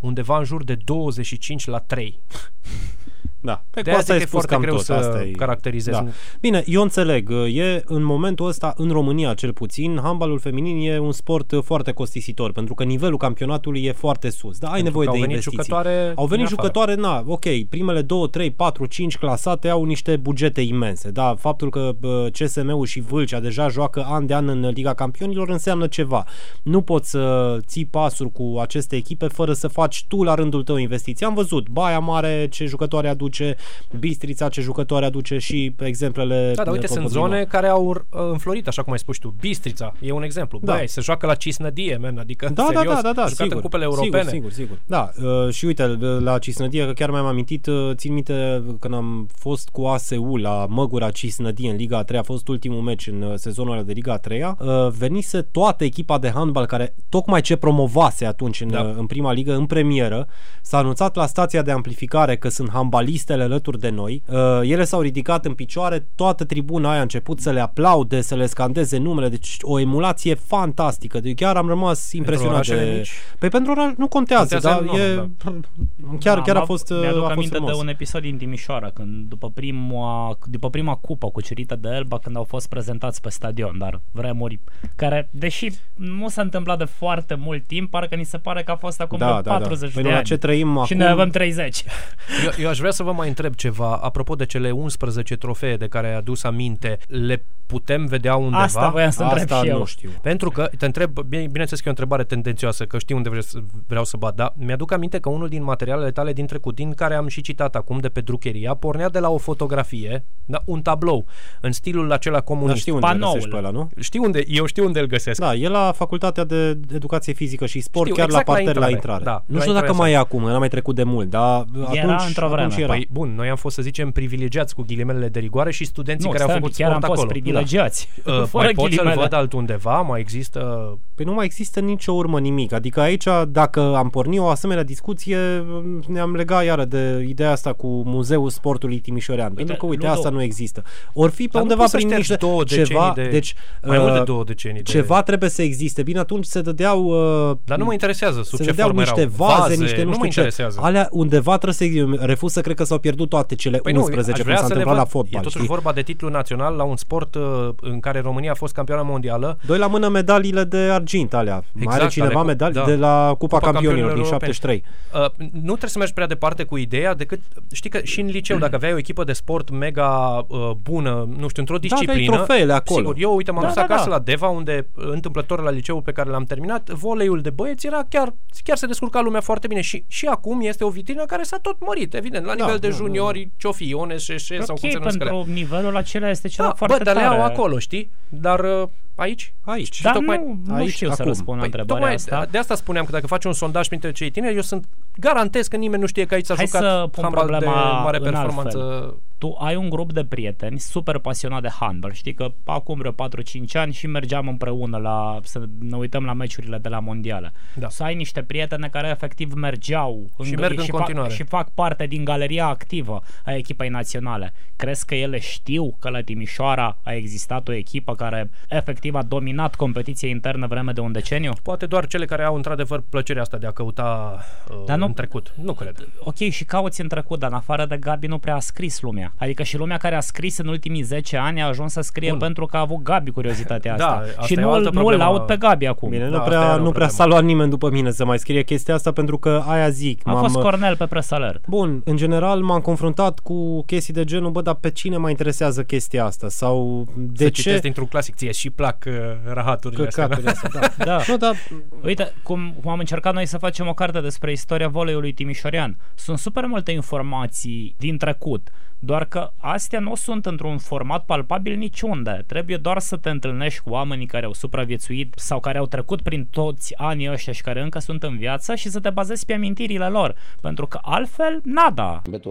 undeva în jur de 25 la 3. Da, pe De cu aia asta zic e că e spus foarte cam greu tot. să asta e, caracterizezi. Da. Bine, eu înțeleg. E în momentul ăsta, în România cel puțin, handbalul feminin e un sport foarte costisitor, pentru că nivelul campionatului e foarte sus. Da, ai Pentru nevoie că de au venit investiții. jucătoare au venit din afară. jucătoare, na, ok, primele 2, 3, 4, 5 clasate au niște bugete imense. Da, faptul că bă, CSM-ul și Vâlcea deja joacă an de an în Liga Campionilor înseamnă ceva. Nu poți să ții pasuri cu aceste echipe fără să faci tu la rândul tău investiții. Am văzut Baia Mare ce jucătoare aduce, Bistrița ce jucătoare aduce și exemplele Da, dar uite, sunt Popovilor. zone care au uh, înflorit, așa cum ai spus tu. Bistrița e un exemplu. Da. Da. Băi, se joacă la Cisnădie, man, adică Da, serios, da, da, da, da, jucat sigur. în cupele europene. Sigur, sigur, sigur. Da, uh, și uite, la Cisnădie, că chiar mi-am amintit, uh, țin minte când am fost cu ASU la Măgura Cisnădie în Liga a 3, a fost ultimul meci în uh, sezonul ăla de Liga a 3 uh, venise toată echipa de handbal care tocmai ce promovase atunci în, Da. uh, în prima ligă, în premieră, s-a anunțat la stația de amplificare că sunt handbalistele alături de noi. Uh, ele s-au ridicat în picioare, toată tribuna aia a început să le aplaude, să le scandeze numele, deci o emulație fantastică. Deci chiar am rămas impresionat orașele de... mici? Păi pentru oraș nu contează, Contează dar în e... nom, Chiar, Da, chiar a mă- fost, Mi-aduc a fost aminte frumos. de un episod din Timișoara, când după prima, după prima cupă cucerită de Elba, când au fost prezentați pe stadion, dar vremuri care, deși nu s-a întâmplat de foarte mult timp, parcă ni se pare că a fost acum Da, vreo da, da. 40 Păi de nu, la ani. ce trăim și acum- noi avem 30. Eu, eu aș vrea să vă mai întreb ceva, apropo de cele 11 trofee de care ai adus aminte, le putem vedea undeva? Asta voiam să întreb Asta și eu. nu știu. Pentru că, te întreb, bine, bineînțeles că e o întrebare tendențioasă, că știu unde vreau să, vreau să bat, dar mi-aduc aminte că unul din materialele tale din trecut, din care am și citat acum de pe drucheria, pornea de la o fotografie, da, un tablou, în stilul acela comunist. Dar știu unde îl Panoul. găsești pe ăla, nu? Știu unde, eu știu unde îl găsesc. Da, e la Facultatea de Educație Fizică și Sport, Știu, chiar exact la la parter la intrare. intrare. Da, nu la știu dacă intrare mai e acum, n-a mai trecut de mult, dar Era atunci, într-o vreme. atunci era. Păi bun, noi am fost să zicem privilegiați cu ghilimele de rigoare și studenții nu, care au stai, făcut chiar sport am fost acolo. privilegiați. Da. Uh, Fără mai pot să-l ghilimele. văd altundeva? Mai există... Păi nu mai există nicio urmă nimic. Adică aici, dacă am pornit o asemenea discuție, ne-am legat iară de ideea asta cu Muzeul Sportului Timișorean. Uite, pentru că, uite, Ludo- asta nu există. Ori fi pe Dar nu undeva poți să prin ștergi niște două decenii ceva, de- deci mai mult de uh, două decenii de- Ceva trebuie să existe. Bine, atunci se dădeau uh, Dar nu mă interesează sub se ce dădeau formă niște erau. vaze, Vaze, niște nu, nu știu mă ce. interesează. Alea undeva trebuie să refuz să cred că s-au pierdut toate cele Păi 11 aș cum vrea s-a să le întâmplat la văd. fotbal. E totuși știi? vorba de titlu național la un sport uh, în care România a fost campioană mondială. Doi la mână medaliile de argint alea. Mai Exact, are cineva ale cu- medalii da. de la Cupa, Cupa Campionilor din Campionilor 73. Uh, nu trebuie să mergi prea departe cu ideea decât, știi că și în liceu, dacă aveai o echipă de sport mega uh, bună, nu știu, într-o aveai disciplină. trofeele acolo. Sigur, eu, uite, m-am Da, dus da, acasă da. la Deva, unde, uh, întâmplător la liceul pe care l-am terminat, voleiul de băieți era chiar, chiar se descurca lumea foarte bine și, și acum este o vitrină care s-a tot mărit, evident, la Da, nivel de da, da, juniori, ce-o fi, ONSS sau cum se Ok, numesc alea. pentru nivelul acela este ceva Da, foarte bă, dar le tare. au acolo, știi? Dar uh, aici? Aici. Dar tocmai nu, nu aici, știu să acum. răspund la Păi, întrebarea tocmai asta. De asta spuneam că dacă faci un sondaj printre cei tineri, eu sunt garantez că nimeni nu știe că aici s-a Hai jucat să pun handbal de problema mare în performanță. altfel. Tu ai un grup de prieteni super pasionat de handbal. Știi că acum vreo 4-5 ani și mergeam împreună la, să ne uităm la meciurile de la mondiale. Da. Să ai niște prietene care efectiv mergeau Și merg în și continuare. Fac, și fac parte din galeria activă a echipei naționale. Crezi că ele știu că la Timișoara a existat o echipă care efectiv a dominat competiția internă vreme de un deceniu? Poate doar cele care au într-adevăr plăcerea asta de a căuta uh, Dar nu- în trecut. Nu cred. ok, și cauți în trecut, dar în afară de Gabi nu prea a scris lumea. Adică și lumea care a scris în ultimii 10 ani a ajuns să scrie Bun. pentru că a avut Gabi curiozitatea Da, asta. asta și e o nu, altă îl- nu îl problemă. laud pe Gabi acum. Bine, Da, nu asta prea, era o nu prea problemă. s-a luat nimeni după mine să mai scrie chestia asta pentru că aia zic. a fost Cornel pe Press Alert. Bun, în general m-am confruntat cu chestii de genul, bă, dar pe cine mă interesează chestia asta? Sau de să ce? citesc dintr-un clasic, ție și plac uh, rahaturile astea. Căcaturile astea, da. Da. Nu, dar Uite, cum, cum am încercat noi să facem o carte despre istoria voleiului timișorean. Sunt super multe informații din trecut, doar că astea nu sunt într-un format palpabil niciunde. Trebuie doar să te întâlnești cu oamenii care au supraviețuit sau care au trecut prin toți anii ăștia și care încă sunt în viață și să te bazezi pe amintirile lor. Pentru că altfel, nada. Beto,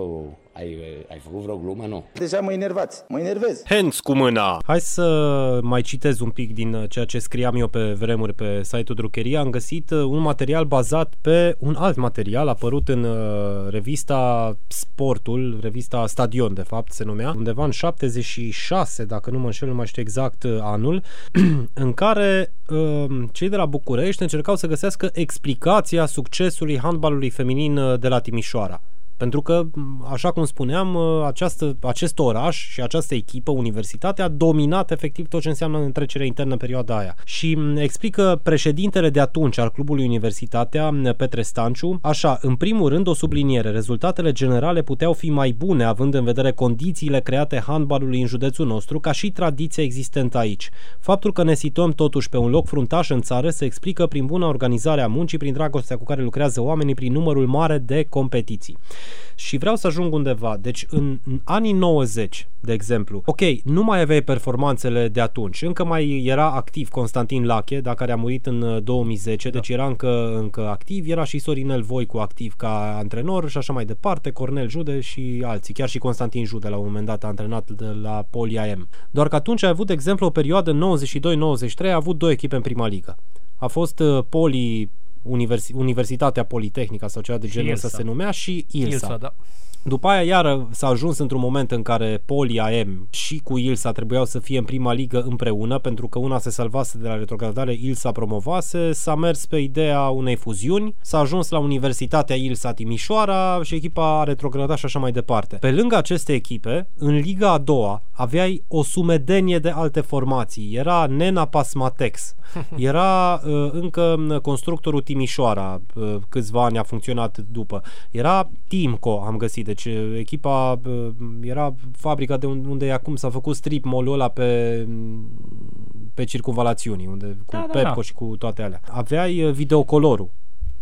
ai, ai făcut vreo glumă? Nu. Deja mă enervați, mă enervez. hands cu mâna. Hai să mai citez un pic din uh, ceea ce scriam eu pe vremuri pe site-ul Drucheria. Am găsit uh, un material bazat pe un alt material apărut în uh, revista Sportul, revista Stadion de fapt se numea, undeva în 76, dacă nu mă înșel, nu mai știu exact uh, anul, în care uh, cei de la București încercau să găsească explicația succesului handbalului feminin uh, de la Timișoara. Pentru că, m, așa cum spuneam, ă, această, acest oraș și această echipă, universitate, a dominat efectiv tot ce înseamnă întrecerea internă în perioada aia. Și m, explică președintele de atunci al clubului Universitatea, m, Petre Stanciu, așa, în primul rând o subliniere, rezultatele generale puteau fi mai bune având în vedere condițiile create handbalului în județul nostru, ca și tradiția existentă aici. Faptul că ne situăm totuși pe un loc fruntaș în țară se explică prin bună organizare a muncii, prin dragostea cu care lucrează oamenii, prin numărul mare de competiții. Și vreau să ajung undeva. Deci în, în anii 90, de exemplu, ok, nu mai aveai performanțele de atunci. Încă mai era activ Constantin Lache, dacă care a murit în uh, 2010, da. deci era încă, încă activ. Era și Sorinel Voicu activ ca antrenor și așa mai departe, Cornel Jude și alții. Chiar și Constantin Jude la un moment dat a antrenat de la Poli AM. Doar că atunci a avut, de exemplu, o perioadă în 92-93, a avut două echipe în prima ligă. A fost uh, Poli Universi- Universitatea Politehnică sau ceva de Și genul ăsta Ilsa. se numea și Ilsa. Ilsa, da. După aia iară s-a ajuns într-un moment în care Poli AM și cu Ilsa trebuiau să fie în prima ligă împreună pentru că una se salvase de la retrogradare, Ilsa promovase, s-a mers pe ideea unei fuziuni, s-a ajuns la Universitatea Ilsa Timișoara și echipa a retrogradat și așa mai departe. Pe lângă aceste echipe, în liga a doua aveai o sumedenie de alte formații. Era Nena Pasmatex, era uh, încă uh, constructorul Timișoara, uh, câțiva ani a funcționat după. Era Timco, am găsit, deci uh, echipa uh, era fabrica de un- unde acum s-a făcut strip mall ăla pe pe circunvalațiunii, unde cu Da, da, Pepco da. și cu toate alea. Aveai uh, videocolorul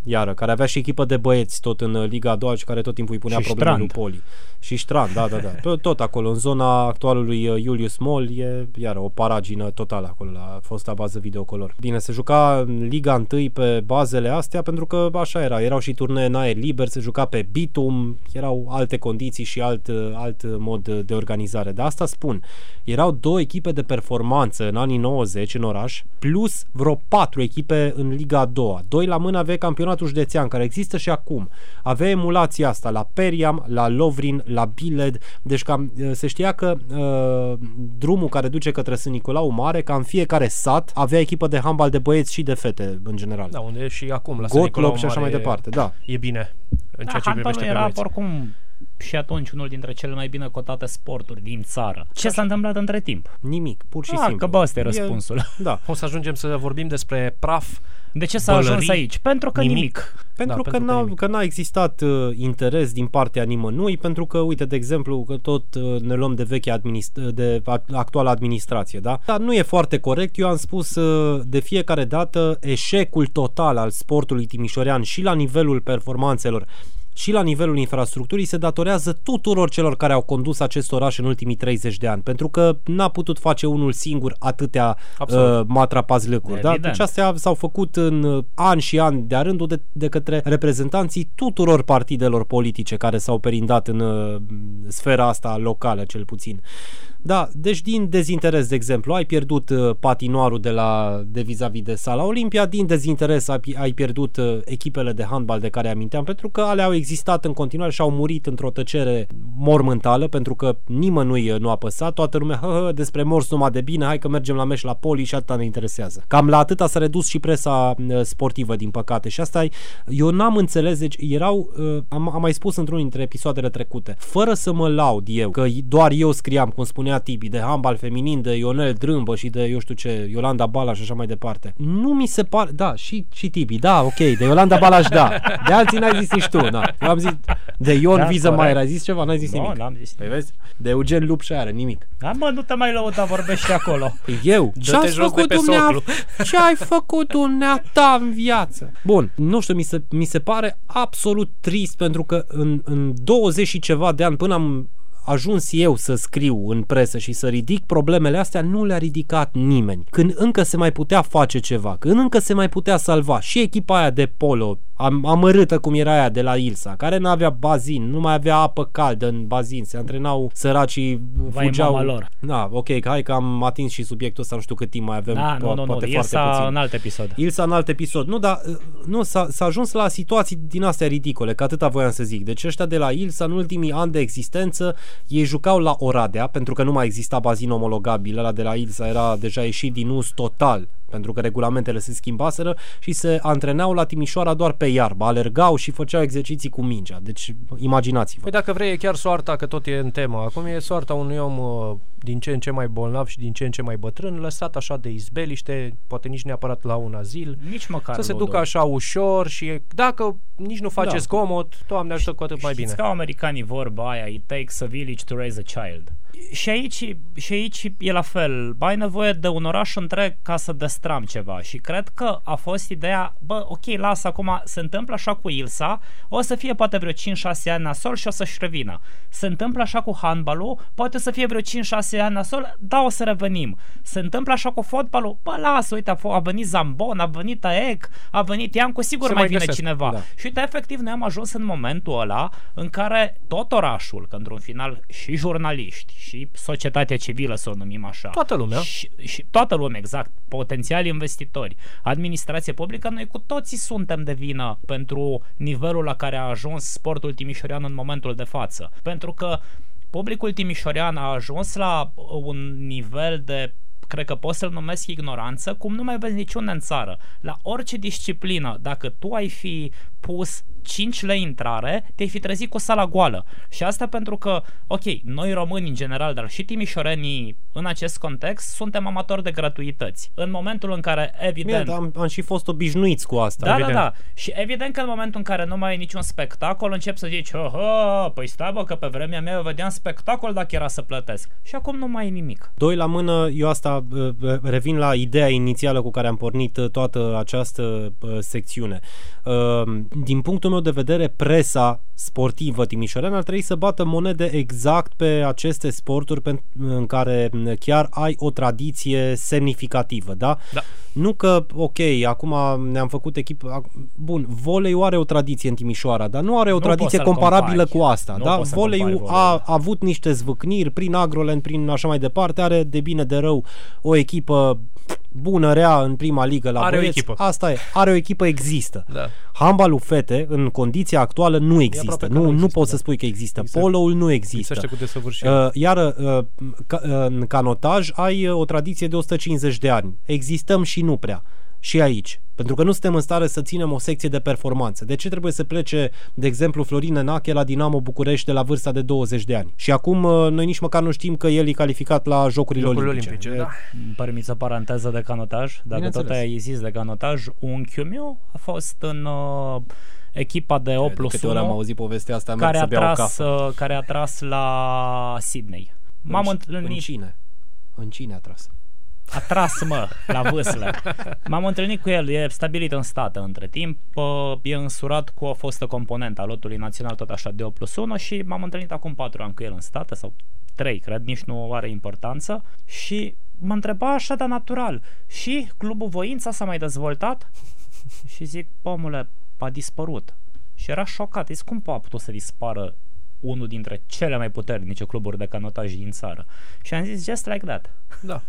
iară, care avea și echipă de băieți tot în uh, Liga a doua și care tot timpul îi punea Și probleme lui Strand. Poli. Și Strand, da, da, da. Tot, tot acolo, în zona actualului uh, Julius Moll, e iară o paragină totală acolo la fosta bază videocolor. Bine, se juca în Liga 1 pe bazele astea pentru că așa era, erau și turnee în aer liber, se juca pe bitum, erau alte condiții și alt, uh, alt mod de organizare. De asta spun, erau două echipe de performanță în anii 90 în oraș, plus vreo patru echipe în Liga a doua. Doi la mână aveai campionatul județean, care există și acum. Avea emulația asta la Periam, la Lovrin, la Biled, deci cam, uh, se știa că uh, drumul care duce către Sân Nicolau Mare, ca în fiecare sat, avea echipă de handbal de băieți și de fete, în general. Da, unde e și acum la Gottlob și așa mai departe, da. E bine în Da, ceea ce handbalul privește pe era băieți. oricum și atunci unul dintre cele mai bine cotate sporturi din țară. Ce s-a întâmplat între timp? Nimic, pur și Ah, simplu. că bă, ăsta e E- răspunsul. Da. O să ajungem să vorbim despre praf. De ce s-a bălării, ajuns aici? Pentru că nimic. Pentru, Da, că, pentru că n-a, nimic. că n-a existat uh, interes din partea nimănui, pentru că, uite, de exemplu, că tot uh, ne luăm de veche administ- de a- actuala administrație, da? Dar nu e foarte corect. Eu am spus uh, de fiecare dată eșecul total al sportului timișorean și la nivelul performanțelor și la nivelul infrastructurii se datorează tuturor celor care au condus acest oraș în ultimii 30 de ani, pentru că n-a putut face unul singur atâtea Absolut. uh, matrapazlăcuri. Da? Evident. Deci astea s-au făcut în uh, ani și ani de-a rândul de, de către reprezentanții tuturor partidelor politice care s-au perindat în uh, sfera asta locală, cel puțin. Da, deci din dezinteres, de exemplu, ai pierdut uh, patinoarul de, la, de vis-a-vis de sala Olimpia, din dezinteres ai, pi- ai pierdut uh, echipele de handbal de care aminteam, pentru că ale au existat în continuare și au murit într-o tăcere mormântală, pentru că nimănui uh, nu a păsat, toată lumea, hă, hă, despre morți numai de bine, hai că mergem la meș la poli și atâta ne interesează. Cam la atâta s-a redus și presa uh, sportivă, din păcate. Și asta, eu n-am înțeles, deci erau, uh, am, am mai spus într-unul dintre episoadele trecute, fără să mă laud eu, că doar eu scriam, cum spunea Tibi, de handbal feminin, de Ionel Drâmbă și de, eu știu ce, Iolanda Balaș și așa mai departe. Nu mi se pare, da, și, și Tibi, da, ok, de Iolanda Balaș, da. De alții n-ai zis nici tu, da. Eu am zis, de Ion Da, Viză corect. mai ai zis ceva, n-ai zis Nu, nimic. n-am zis Păi nimic. vezi? De Eugen Lupșeară, nimic. Da, mă, nu te mai lăuda, vorbește acolo. Eu? Dă-te Ce ați jos de făcut pe dumnea... soclu. Ce ai făcut dumneata în viață? Bun, nu știu, mi se, mi se pare absolut trist pentru că în, în 20 și ceva de ani până am ajuns eu să scriu în presă și să ridic problemele astea, nu le-a ridicat nimeni. Când încă se mai putea face ceva, când încă se mai putea salva și echipa aia de polo, am, amărâtă cum era aia de la Ilsa, care nu avea bazin, nu mai avea apă caldă în bazin, se antrenau săracii, Vai, fugeau. mama lor. Da, ok, că hai că am atins și subiectul ăsta, nu știu cât timp mai avem, Da, po- nu, nu, nu, poate el foarte s-a puțin. în alt episod. Ilsa în alt episod. Nu, dar uh, nu, s-a, s-a ajuns la situații din astea ridicole, că atâta voiam să zic. Deci ăștia de la Ilsa, în ultimii ani de existență, ei jucau la Oradea, pentru că nu mai exista bazin omologabil. Ăla de la Ilsa era deja ieșit din us total pentru că regulamentele se schimbaseră și se antrenau la Timișoara doar pe iarbă, alergau și făceau exerciții cu mingea. Deci imaginați-vă. Păi dacă vrei, e chiar soarta, că tot e în temă. Acum e soarta unui om uh, din ce în ce mai bolnav și din ce în ce mai bătrân, lăsat așa de izbeliște, poate nici neapărat la un azil, Nici măcar să se Ludo. ducă așa ușor și e- dacă nici nu face Da. zgomot, Doamne ajută cu atât mai bine. Știți ca americanii vorba aia, it takes a village to raise a child. Și aici, și aici e la fel. Ai nevoie de un oraș întreg ca să destram ceva. Și cred că a fost ideea, bă, ok, lasă acum, se întâmplă așa cu Ilsa, o să fie poate vreo 5-6 ani nasol și o să-și revină. Se întâmplă așa cu handbalul, poate să fie vreo 5-6 ani nasol, da, o să revenim. Se întâmplă așa cu fotbalul, bă, lasă, uite, a, f- a venit Zambon, a venit Aec, a venit Ian, cu sigur Se mai mai vine găsesc, cineva. da. Și uite, efectiv, noi am ajuns în momentul ăla în care tot orașul, că într-un final și jurnaliști, și societatea civilă, să o numim așa, Toată lumea. și, și toată lumea, exact, potențiali investitori, administrație publică, noi cu toții suntem de vină pentru nivelul la care a ajuns sportul timișorean în momentul de față. Pentru că publicul timișorean a ajuns la un nivel de cred că pot să-l numesc ignoranță, cum nu mai vezi niciunde în țară. La orice disciplină, dacă tu ai fi pus 5 lei intrare, te-ai fi trezit cu sala goală. Și asta pentru că, ok, noi români în general, dar și timișorenii în acest context, suntem amatori de gratuități. În momentul în care, evident... Bine, dar am, am și fost obișnuiți cu asta. Da, evident. da, da. Și evident că în momentul în care nu mai e niciun spectacol, încep să zici, oh, oh, păi stai bă, că pe vremea mea eu vedeam spectacol dacă era să plătesc. Și acum nu mai e nimic. Doi la mână, eu asta uh, revin la ideea inițială cu care am pornit uh, toată această uh, secțiune. Uh, din punctul meu de vedere, presa sportivă timișoreană ar trebui să bată monede exact pe aceste sporturi pen- în care chiar ai o tradiție semnificativă, da? Da. Nu că, ok, acum ne-am făcut echipă... ac- Bun, voleiul are o tradiție în Timișoara, dar nu are o Nu poți tradiție să-l comparabilă compari. cu asta, Nu da? poți să Voleiul compari a voleiul. avut niște zvâcniri prin Agroland, prin așa mai departe, are de bine de rău o echipă bună, rea în prima ligă la Are o băieți. echipă. Asta e, are o echipă, există. Da. Handbalul fete, în condiția actuală, nu există. aproape că Nu, nu nu există, poți da. să spui că există. Exact. Poloul nu există. Lipsește cu desăvârșire. Uh, iar uh, ca, uh, în canotaj ai uh, o tradiție de 150 de ani. Existăm și nu prea. Și aici. Pentru că nu suntem în stare să ținem o secție de performanță. De ce trebuie să plece, de exemplu, Florin Enache la Dinamo București de la vârsta de 20 de ani? Și acum uh, noi nici măcar nu știm că el e calificat la Jocurile, Jocurile Olimpice. Olimpice, E- da. Îmi permiți o paranteză de canotaj? Dacă tot Bineînțeles. ai zis de canotaj, unchiul meu a fost în uh, echipa de 8 De plus câte ori am 1 auzit povestea asta, merg care să a, beau o tras, cafă. uh, care a tras la Sydney. M-am În- întâlnit În cine? În cine a tras? A tras, mă, la vâslă. M-am întâlnit cu el, e stabilit în stat între timp, uh, e însurat cu o fostă componentă a lotului național, tot așa de 8 plus 1 și m-am întâlnit acum 4 ani cu el în state sau 3, cred, nici nu are importanță și mă întreba așa de natural și clubul Voința s-a mai dezvoltat? și zic, omule, a dispărut. Și era șocat, zic, cum a putut să dispară unul dintre cele mai puternice cluburi de canotaj din țară? Și am zis, just like that. Da.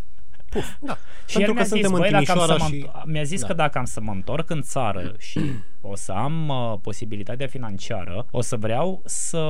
Puf, da. Și Pentru el mi-a că zis, suntem în băi, dacă am să Timișoara mă, și- și... mi-a zis Da. că dacă am să mă întorc în țară și o să am uh, posibilitatea financiară, o să vreau să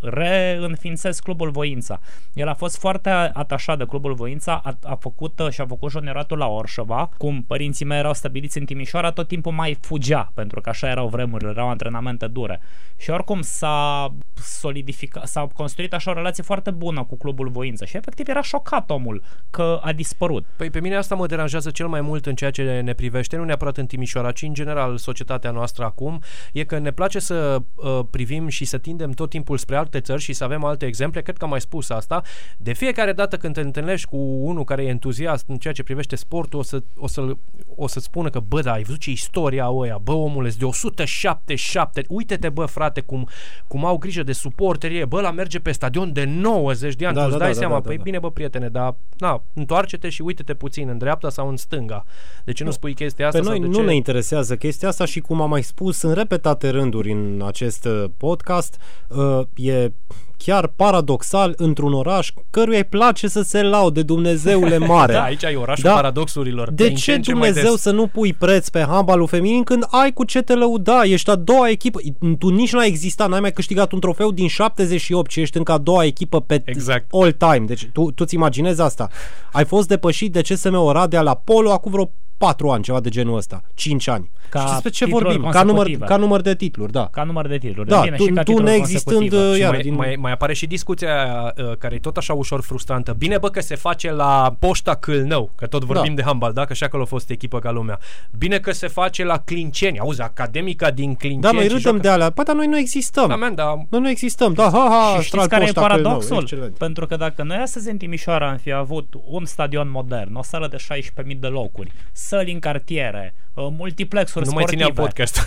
reînființez clubul Voința. El a fost foarte atașat de clubul Voința, a, a făcut uh, și a făcut junioratul la Orșova, cum părinții mei erau stabiliți în Timișoara, tot timpul mai fugea, pentru că așa erau vremurile, erau antrenamente dure. Și oricum s-a solidificat, s-a construit așa o relație foarte bună cu clubul Voința și efectiv era șocat omul că a dispărut. Păi pe mine asta mă deranjează cel mai mult în ceea ce ne privește, nu neapărat în Timișoara, ci în general societatea noastră acum, e că ne place să uh, privim și să tindem tot timpul spre alte țări și să avem alte exemple, cred că am mai spus asta. De fiecare dată când te întâlnești cu unul care e entuziast în ceea ce privește sportul, o, să, o, să, o să spună că, bă, da, ai văzut ce istoria ăia, bă, omule, de 177, uite-te, bă, frate, cum, cum au grijă de suporterie, bă, la merge pe stadion de 90 de ani, Da, tu îți da, dai da, seama, da, da, păi da. bine, bă, prietene, dar, na, întoarce-te și uite-te puțin în dreapta sau în stânga. De ce nu, spui chestia asta? Pe noi sau de nu ce... ne interesează chestia asta și cum am mai spus în repetate rânduri în acest uh, podcast, uh, e chiar paradoxal într-un oraș căruia îi place să se laude Dumnezeule mare. Da, aici ai orașul Da. paradoxurilor. De din ce în ce mai Dumnezeu des. să nu pui preț pe handbalul feminin când ai cu ce te lăuda? Ești a doua echipă. Tu nici n-ai existat, n-ai mai câștigat un trofeu din 78 și ești încă a doua echipă pe Exact. all time. Deci tu, tu-ți imaginezi asta. Ai fost depășit de CSM Oradea la Polo acum vreo 4 ani, ceva de genul ăsta. 5 ani. Ca și despre ce titluri vorbim? Ca număr, consecutive. ca număr de titluri, da. Ca număr de titluri. Da, Bine, tu- și ca tu titluri neexistând, consecutive. uh, Și iar mai, din- mai, mai apare și discuția uh, care e tot așa ușor frustrantă. Bine bă că se face la Poșta Câlnău, că tot vorbim Da. de handbal, da? Că și acolo a fost echipă ca lumea. Bine că se face la Clinceni. Auzi, Academica din Clinceni. Da, noi și râdem joacă- de alea. Păi, dar noi nu existăm. Da, man, da. Noi nu existăm. Da, ha, ha, Și stral știți care e poșta Câlnău. paradoxul? Excelent. Pentru că dacă noi astăzi în Timișoara am fi avut un stadion modern, o sală de 16.000 de locuri, săli în cartiere, uh, multiplexuri Nu mai sportive. țineam podcast.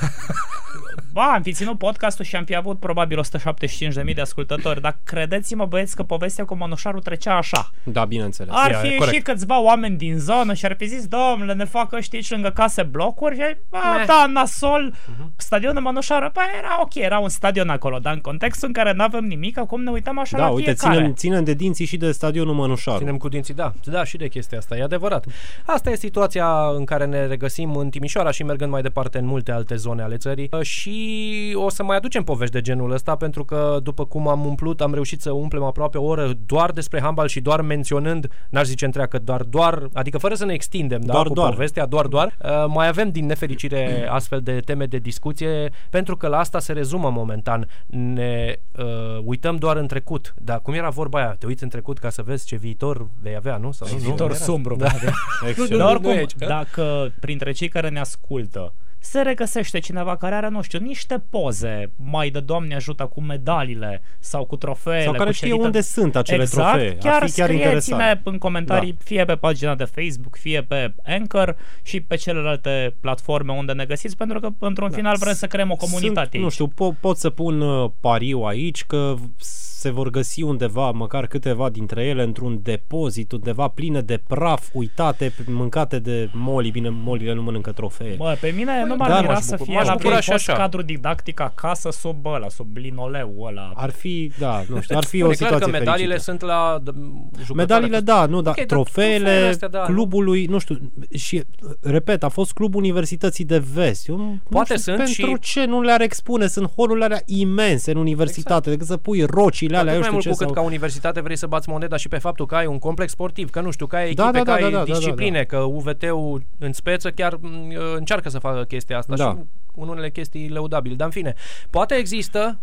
Ba, am fi ținut podcastul și am fi avut probabil 175.000 de ascultători, dar credeți-mă băieți că povestea cu Mănușarul trecea așa. Da, bineînțeles. Ar Ia, fi e ieșit corect. câțiva oameni din zonă și ar fi zis, domnule, ne fac ăștia aici lângă case blocuri și a, Meh. da, nasol, Mhm. stadionul Mănușară, păi era ok, era un stadion acolo, dar în contextul în care nu avem nimic, acum ne uităm așa Da, la uite, fiecare. ținem, ținem de dinții și de stadionul Mănușaru. Ținem cu dinții, da. Da, și de chestia asta, e adevărat. Asta e situația în care ne regăsim în Timișoara și mergând mai departe în multe alte zone ale țării. Uh, Și o să mai aducem povești de genul ăsta, pentru că după cum am umplut, am reușit să umplem aproape o oră doar despre handbal și doar menționând, n-aș zice întreagă, doar, doar, adică fără să ne extindem, da, Doar, cu doar. povestea, doar, doar. Uh, mai avem din nefericire astfel de teme de discuție, pentru că la asta se rezumă momentan. Ne uh, uităm doar în trecut. Dar cum era vorba aia? Te uiți în trecut ca să vezi ce viitor vei avea, nu? Sau nu? viitor Nu era? sumbru. Da. Da. Nu, nu, Dar nu oricum, e aici, că- dacă printre cei care ne ascultă se regăsește cineva care are, nu știu, niște poze mai de Doamne ajută cu medalile sau cu trofeele. Sau care cu știe șerită- unde sunt acele exact, trofee. Chiar, Ar fi chiar scrieți-ne interesant. în comentarii, Da. fie pe pagina de Facebook, fie pe Anchor și pe celelalte platforme unde ne găsiți, pentru că într-un final vrem să creăm o comunitate Sunt, nu aici. știu, po- pot să pun uh, pariu aici că se vor găsi undeva, măcar câteva dintre ele, într-un depozit, undeva pline de praf, uitate, mâncate de moli. Bine, molile nu mănâncă trofee. Bă, pe mine nu m-ar dar mira m-aș să bucura- fie m-aș la bucura și fost așa. cadru didactic acasă sub ăla, sub linoleu ăla. Ar fi, da, nu știu, ar fi Bun, o e clar situație că medaliile fericită. sunt la d- jucătoare. Medaliile, da, nu, da, Ok, dar trofeele, trofeele astea, da, nu? clubului, nu știu, și, repet, a fost clubul Universității de Vest. Eu, nu Poate știu, sunt pentru și- ce nu le-ar expune? Sunt holurile alea imense în universitate, decât să pui rocile alea, Atât eu mai știu mult ce, cu cât sau... ca universitate vrei să bați moneda și pe faptul că ai un complex sportiv, că nu știu, că ai echipe, Da, da, că da, ai da, da, da, discipline, da. că UVT-ul în speță chiar m, încearcă să facă chestia asta Da. și în unele chestii lăudabile. Dar în fine, poate există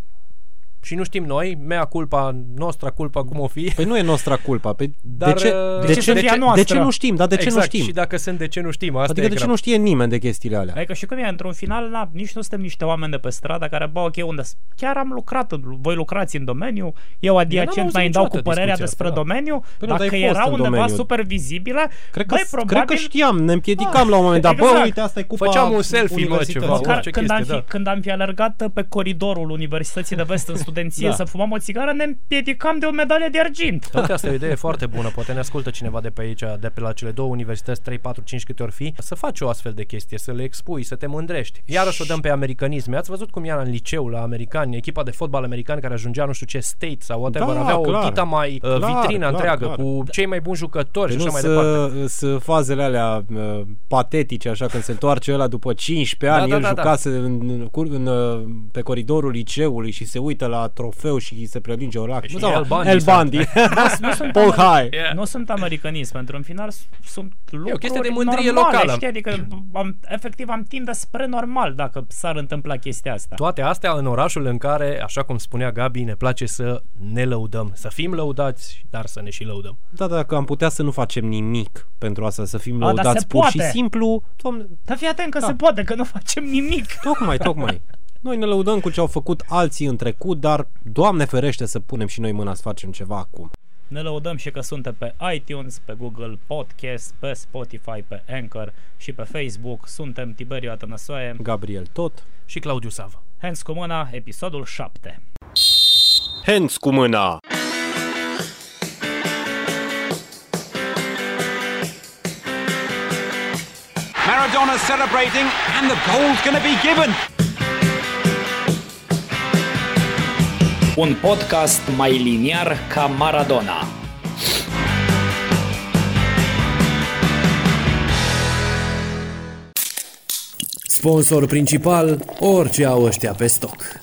și nu știm noi, mea culpa, nostra culpa, cum o fi. Păi nu e nostra culpa. Pe Dar, de, ce, uh, de, de ce, ce de, fie a ce, de noastră? ce nu știm? Dar de ce exact, nu știm? și dacă sunt de ce nu știm, asta Adică e de ce grav. nu știe nimeni de chestiile alea? Adică și cum e, într-un final, na, nici nu suntem niște oameni de pe stradă care, bă, ok, unde s- chiar am lucrat, voi lucrați în domeniu, eu adiacent auzit mai îmi dau cu niciodată părerea discuția despre asta, da. domeniu, Păi nu, dar dacă ai fost era în undeva domeniu. super vizibile, Cred că, băi, cred probabil... că știam, ne împiedicam la un moment dat. Bă, Exact. uite, asta e cupa Făceam un selfie, mă, universității. ceva, Măcar orice când, am chestie, fi, da. când am fi alergat pe coridorul Universității de Vest în studenție Da. să fumăm o țigară, ne împiedicam de o medalie de argint. Uite, asta e o idee foarte bună. Poate ne ascultă cineva de pe aici, de pe la cele două universități, 3, 4, 5 câte ori fi, să faci o astfel de chestie, să le expui, să te mândrești. Iarăși o dăm pe americanisme. Ați văzut cum era în liceu la americani, echipa de fotbal american care ajungea nu știu ce state sau whatever, Da, avea o clar. dita mai uh, Clar, vitrină clar, întreagă clar. cu cei mai buni jucători Păi și nu așa mai departe. să, să fazele alea uh, patetice, așa, când se întoarce ăla după 15 ani, da, el da, da. jucase în, în, cur- în, uh, pe coridorul liceului și se uită la trofeu și se prelinge o lacrimă. Și El Bundy El sau- Bundy. Nu sunt, Paul ameri- High. Yeah. nu sunt americanism, pentru în final s- sunt lucruri chestie de mândrie normale, locală. Știi? Adică am, efectiv am tinde spre normal dacă s-ar întâmpla chestia asta. Toate astea în orașul în care, așa cum spunea Gabi, ne place să ne lăudăm, să fim lăudați, dar să ne și lăudăm. Da, dacă am putea să nu facem nimic pentru asta, să fim A, dar lăudați se pur și poate. simplu, domne, Dar fii atent că Da. se poate, că nu facem nimic. tocmai, tocmai. Noi ne lăudăm cu ce au făcut alții în trecut, dar Doamne ferește să punem și noi mâna să facem ceva acum. Ne lăudăm și că suntem pe iTunes, pe Google Podcast, pe Spotify, pe Anchor și pe Facebook. Suntem Tiberiu Atănăsoaie. Gabriel tot. Și Claudiu Savă. Hands cu mâna, episodul 7. Hands cu mâna! Maradona celebrating, and the goal's going to be given. Un podcast mai liniar ca Maradona. Sponsor principal, orice au ăștia pe stoc.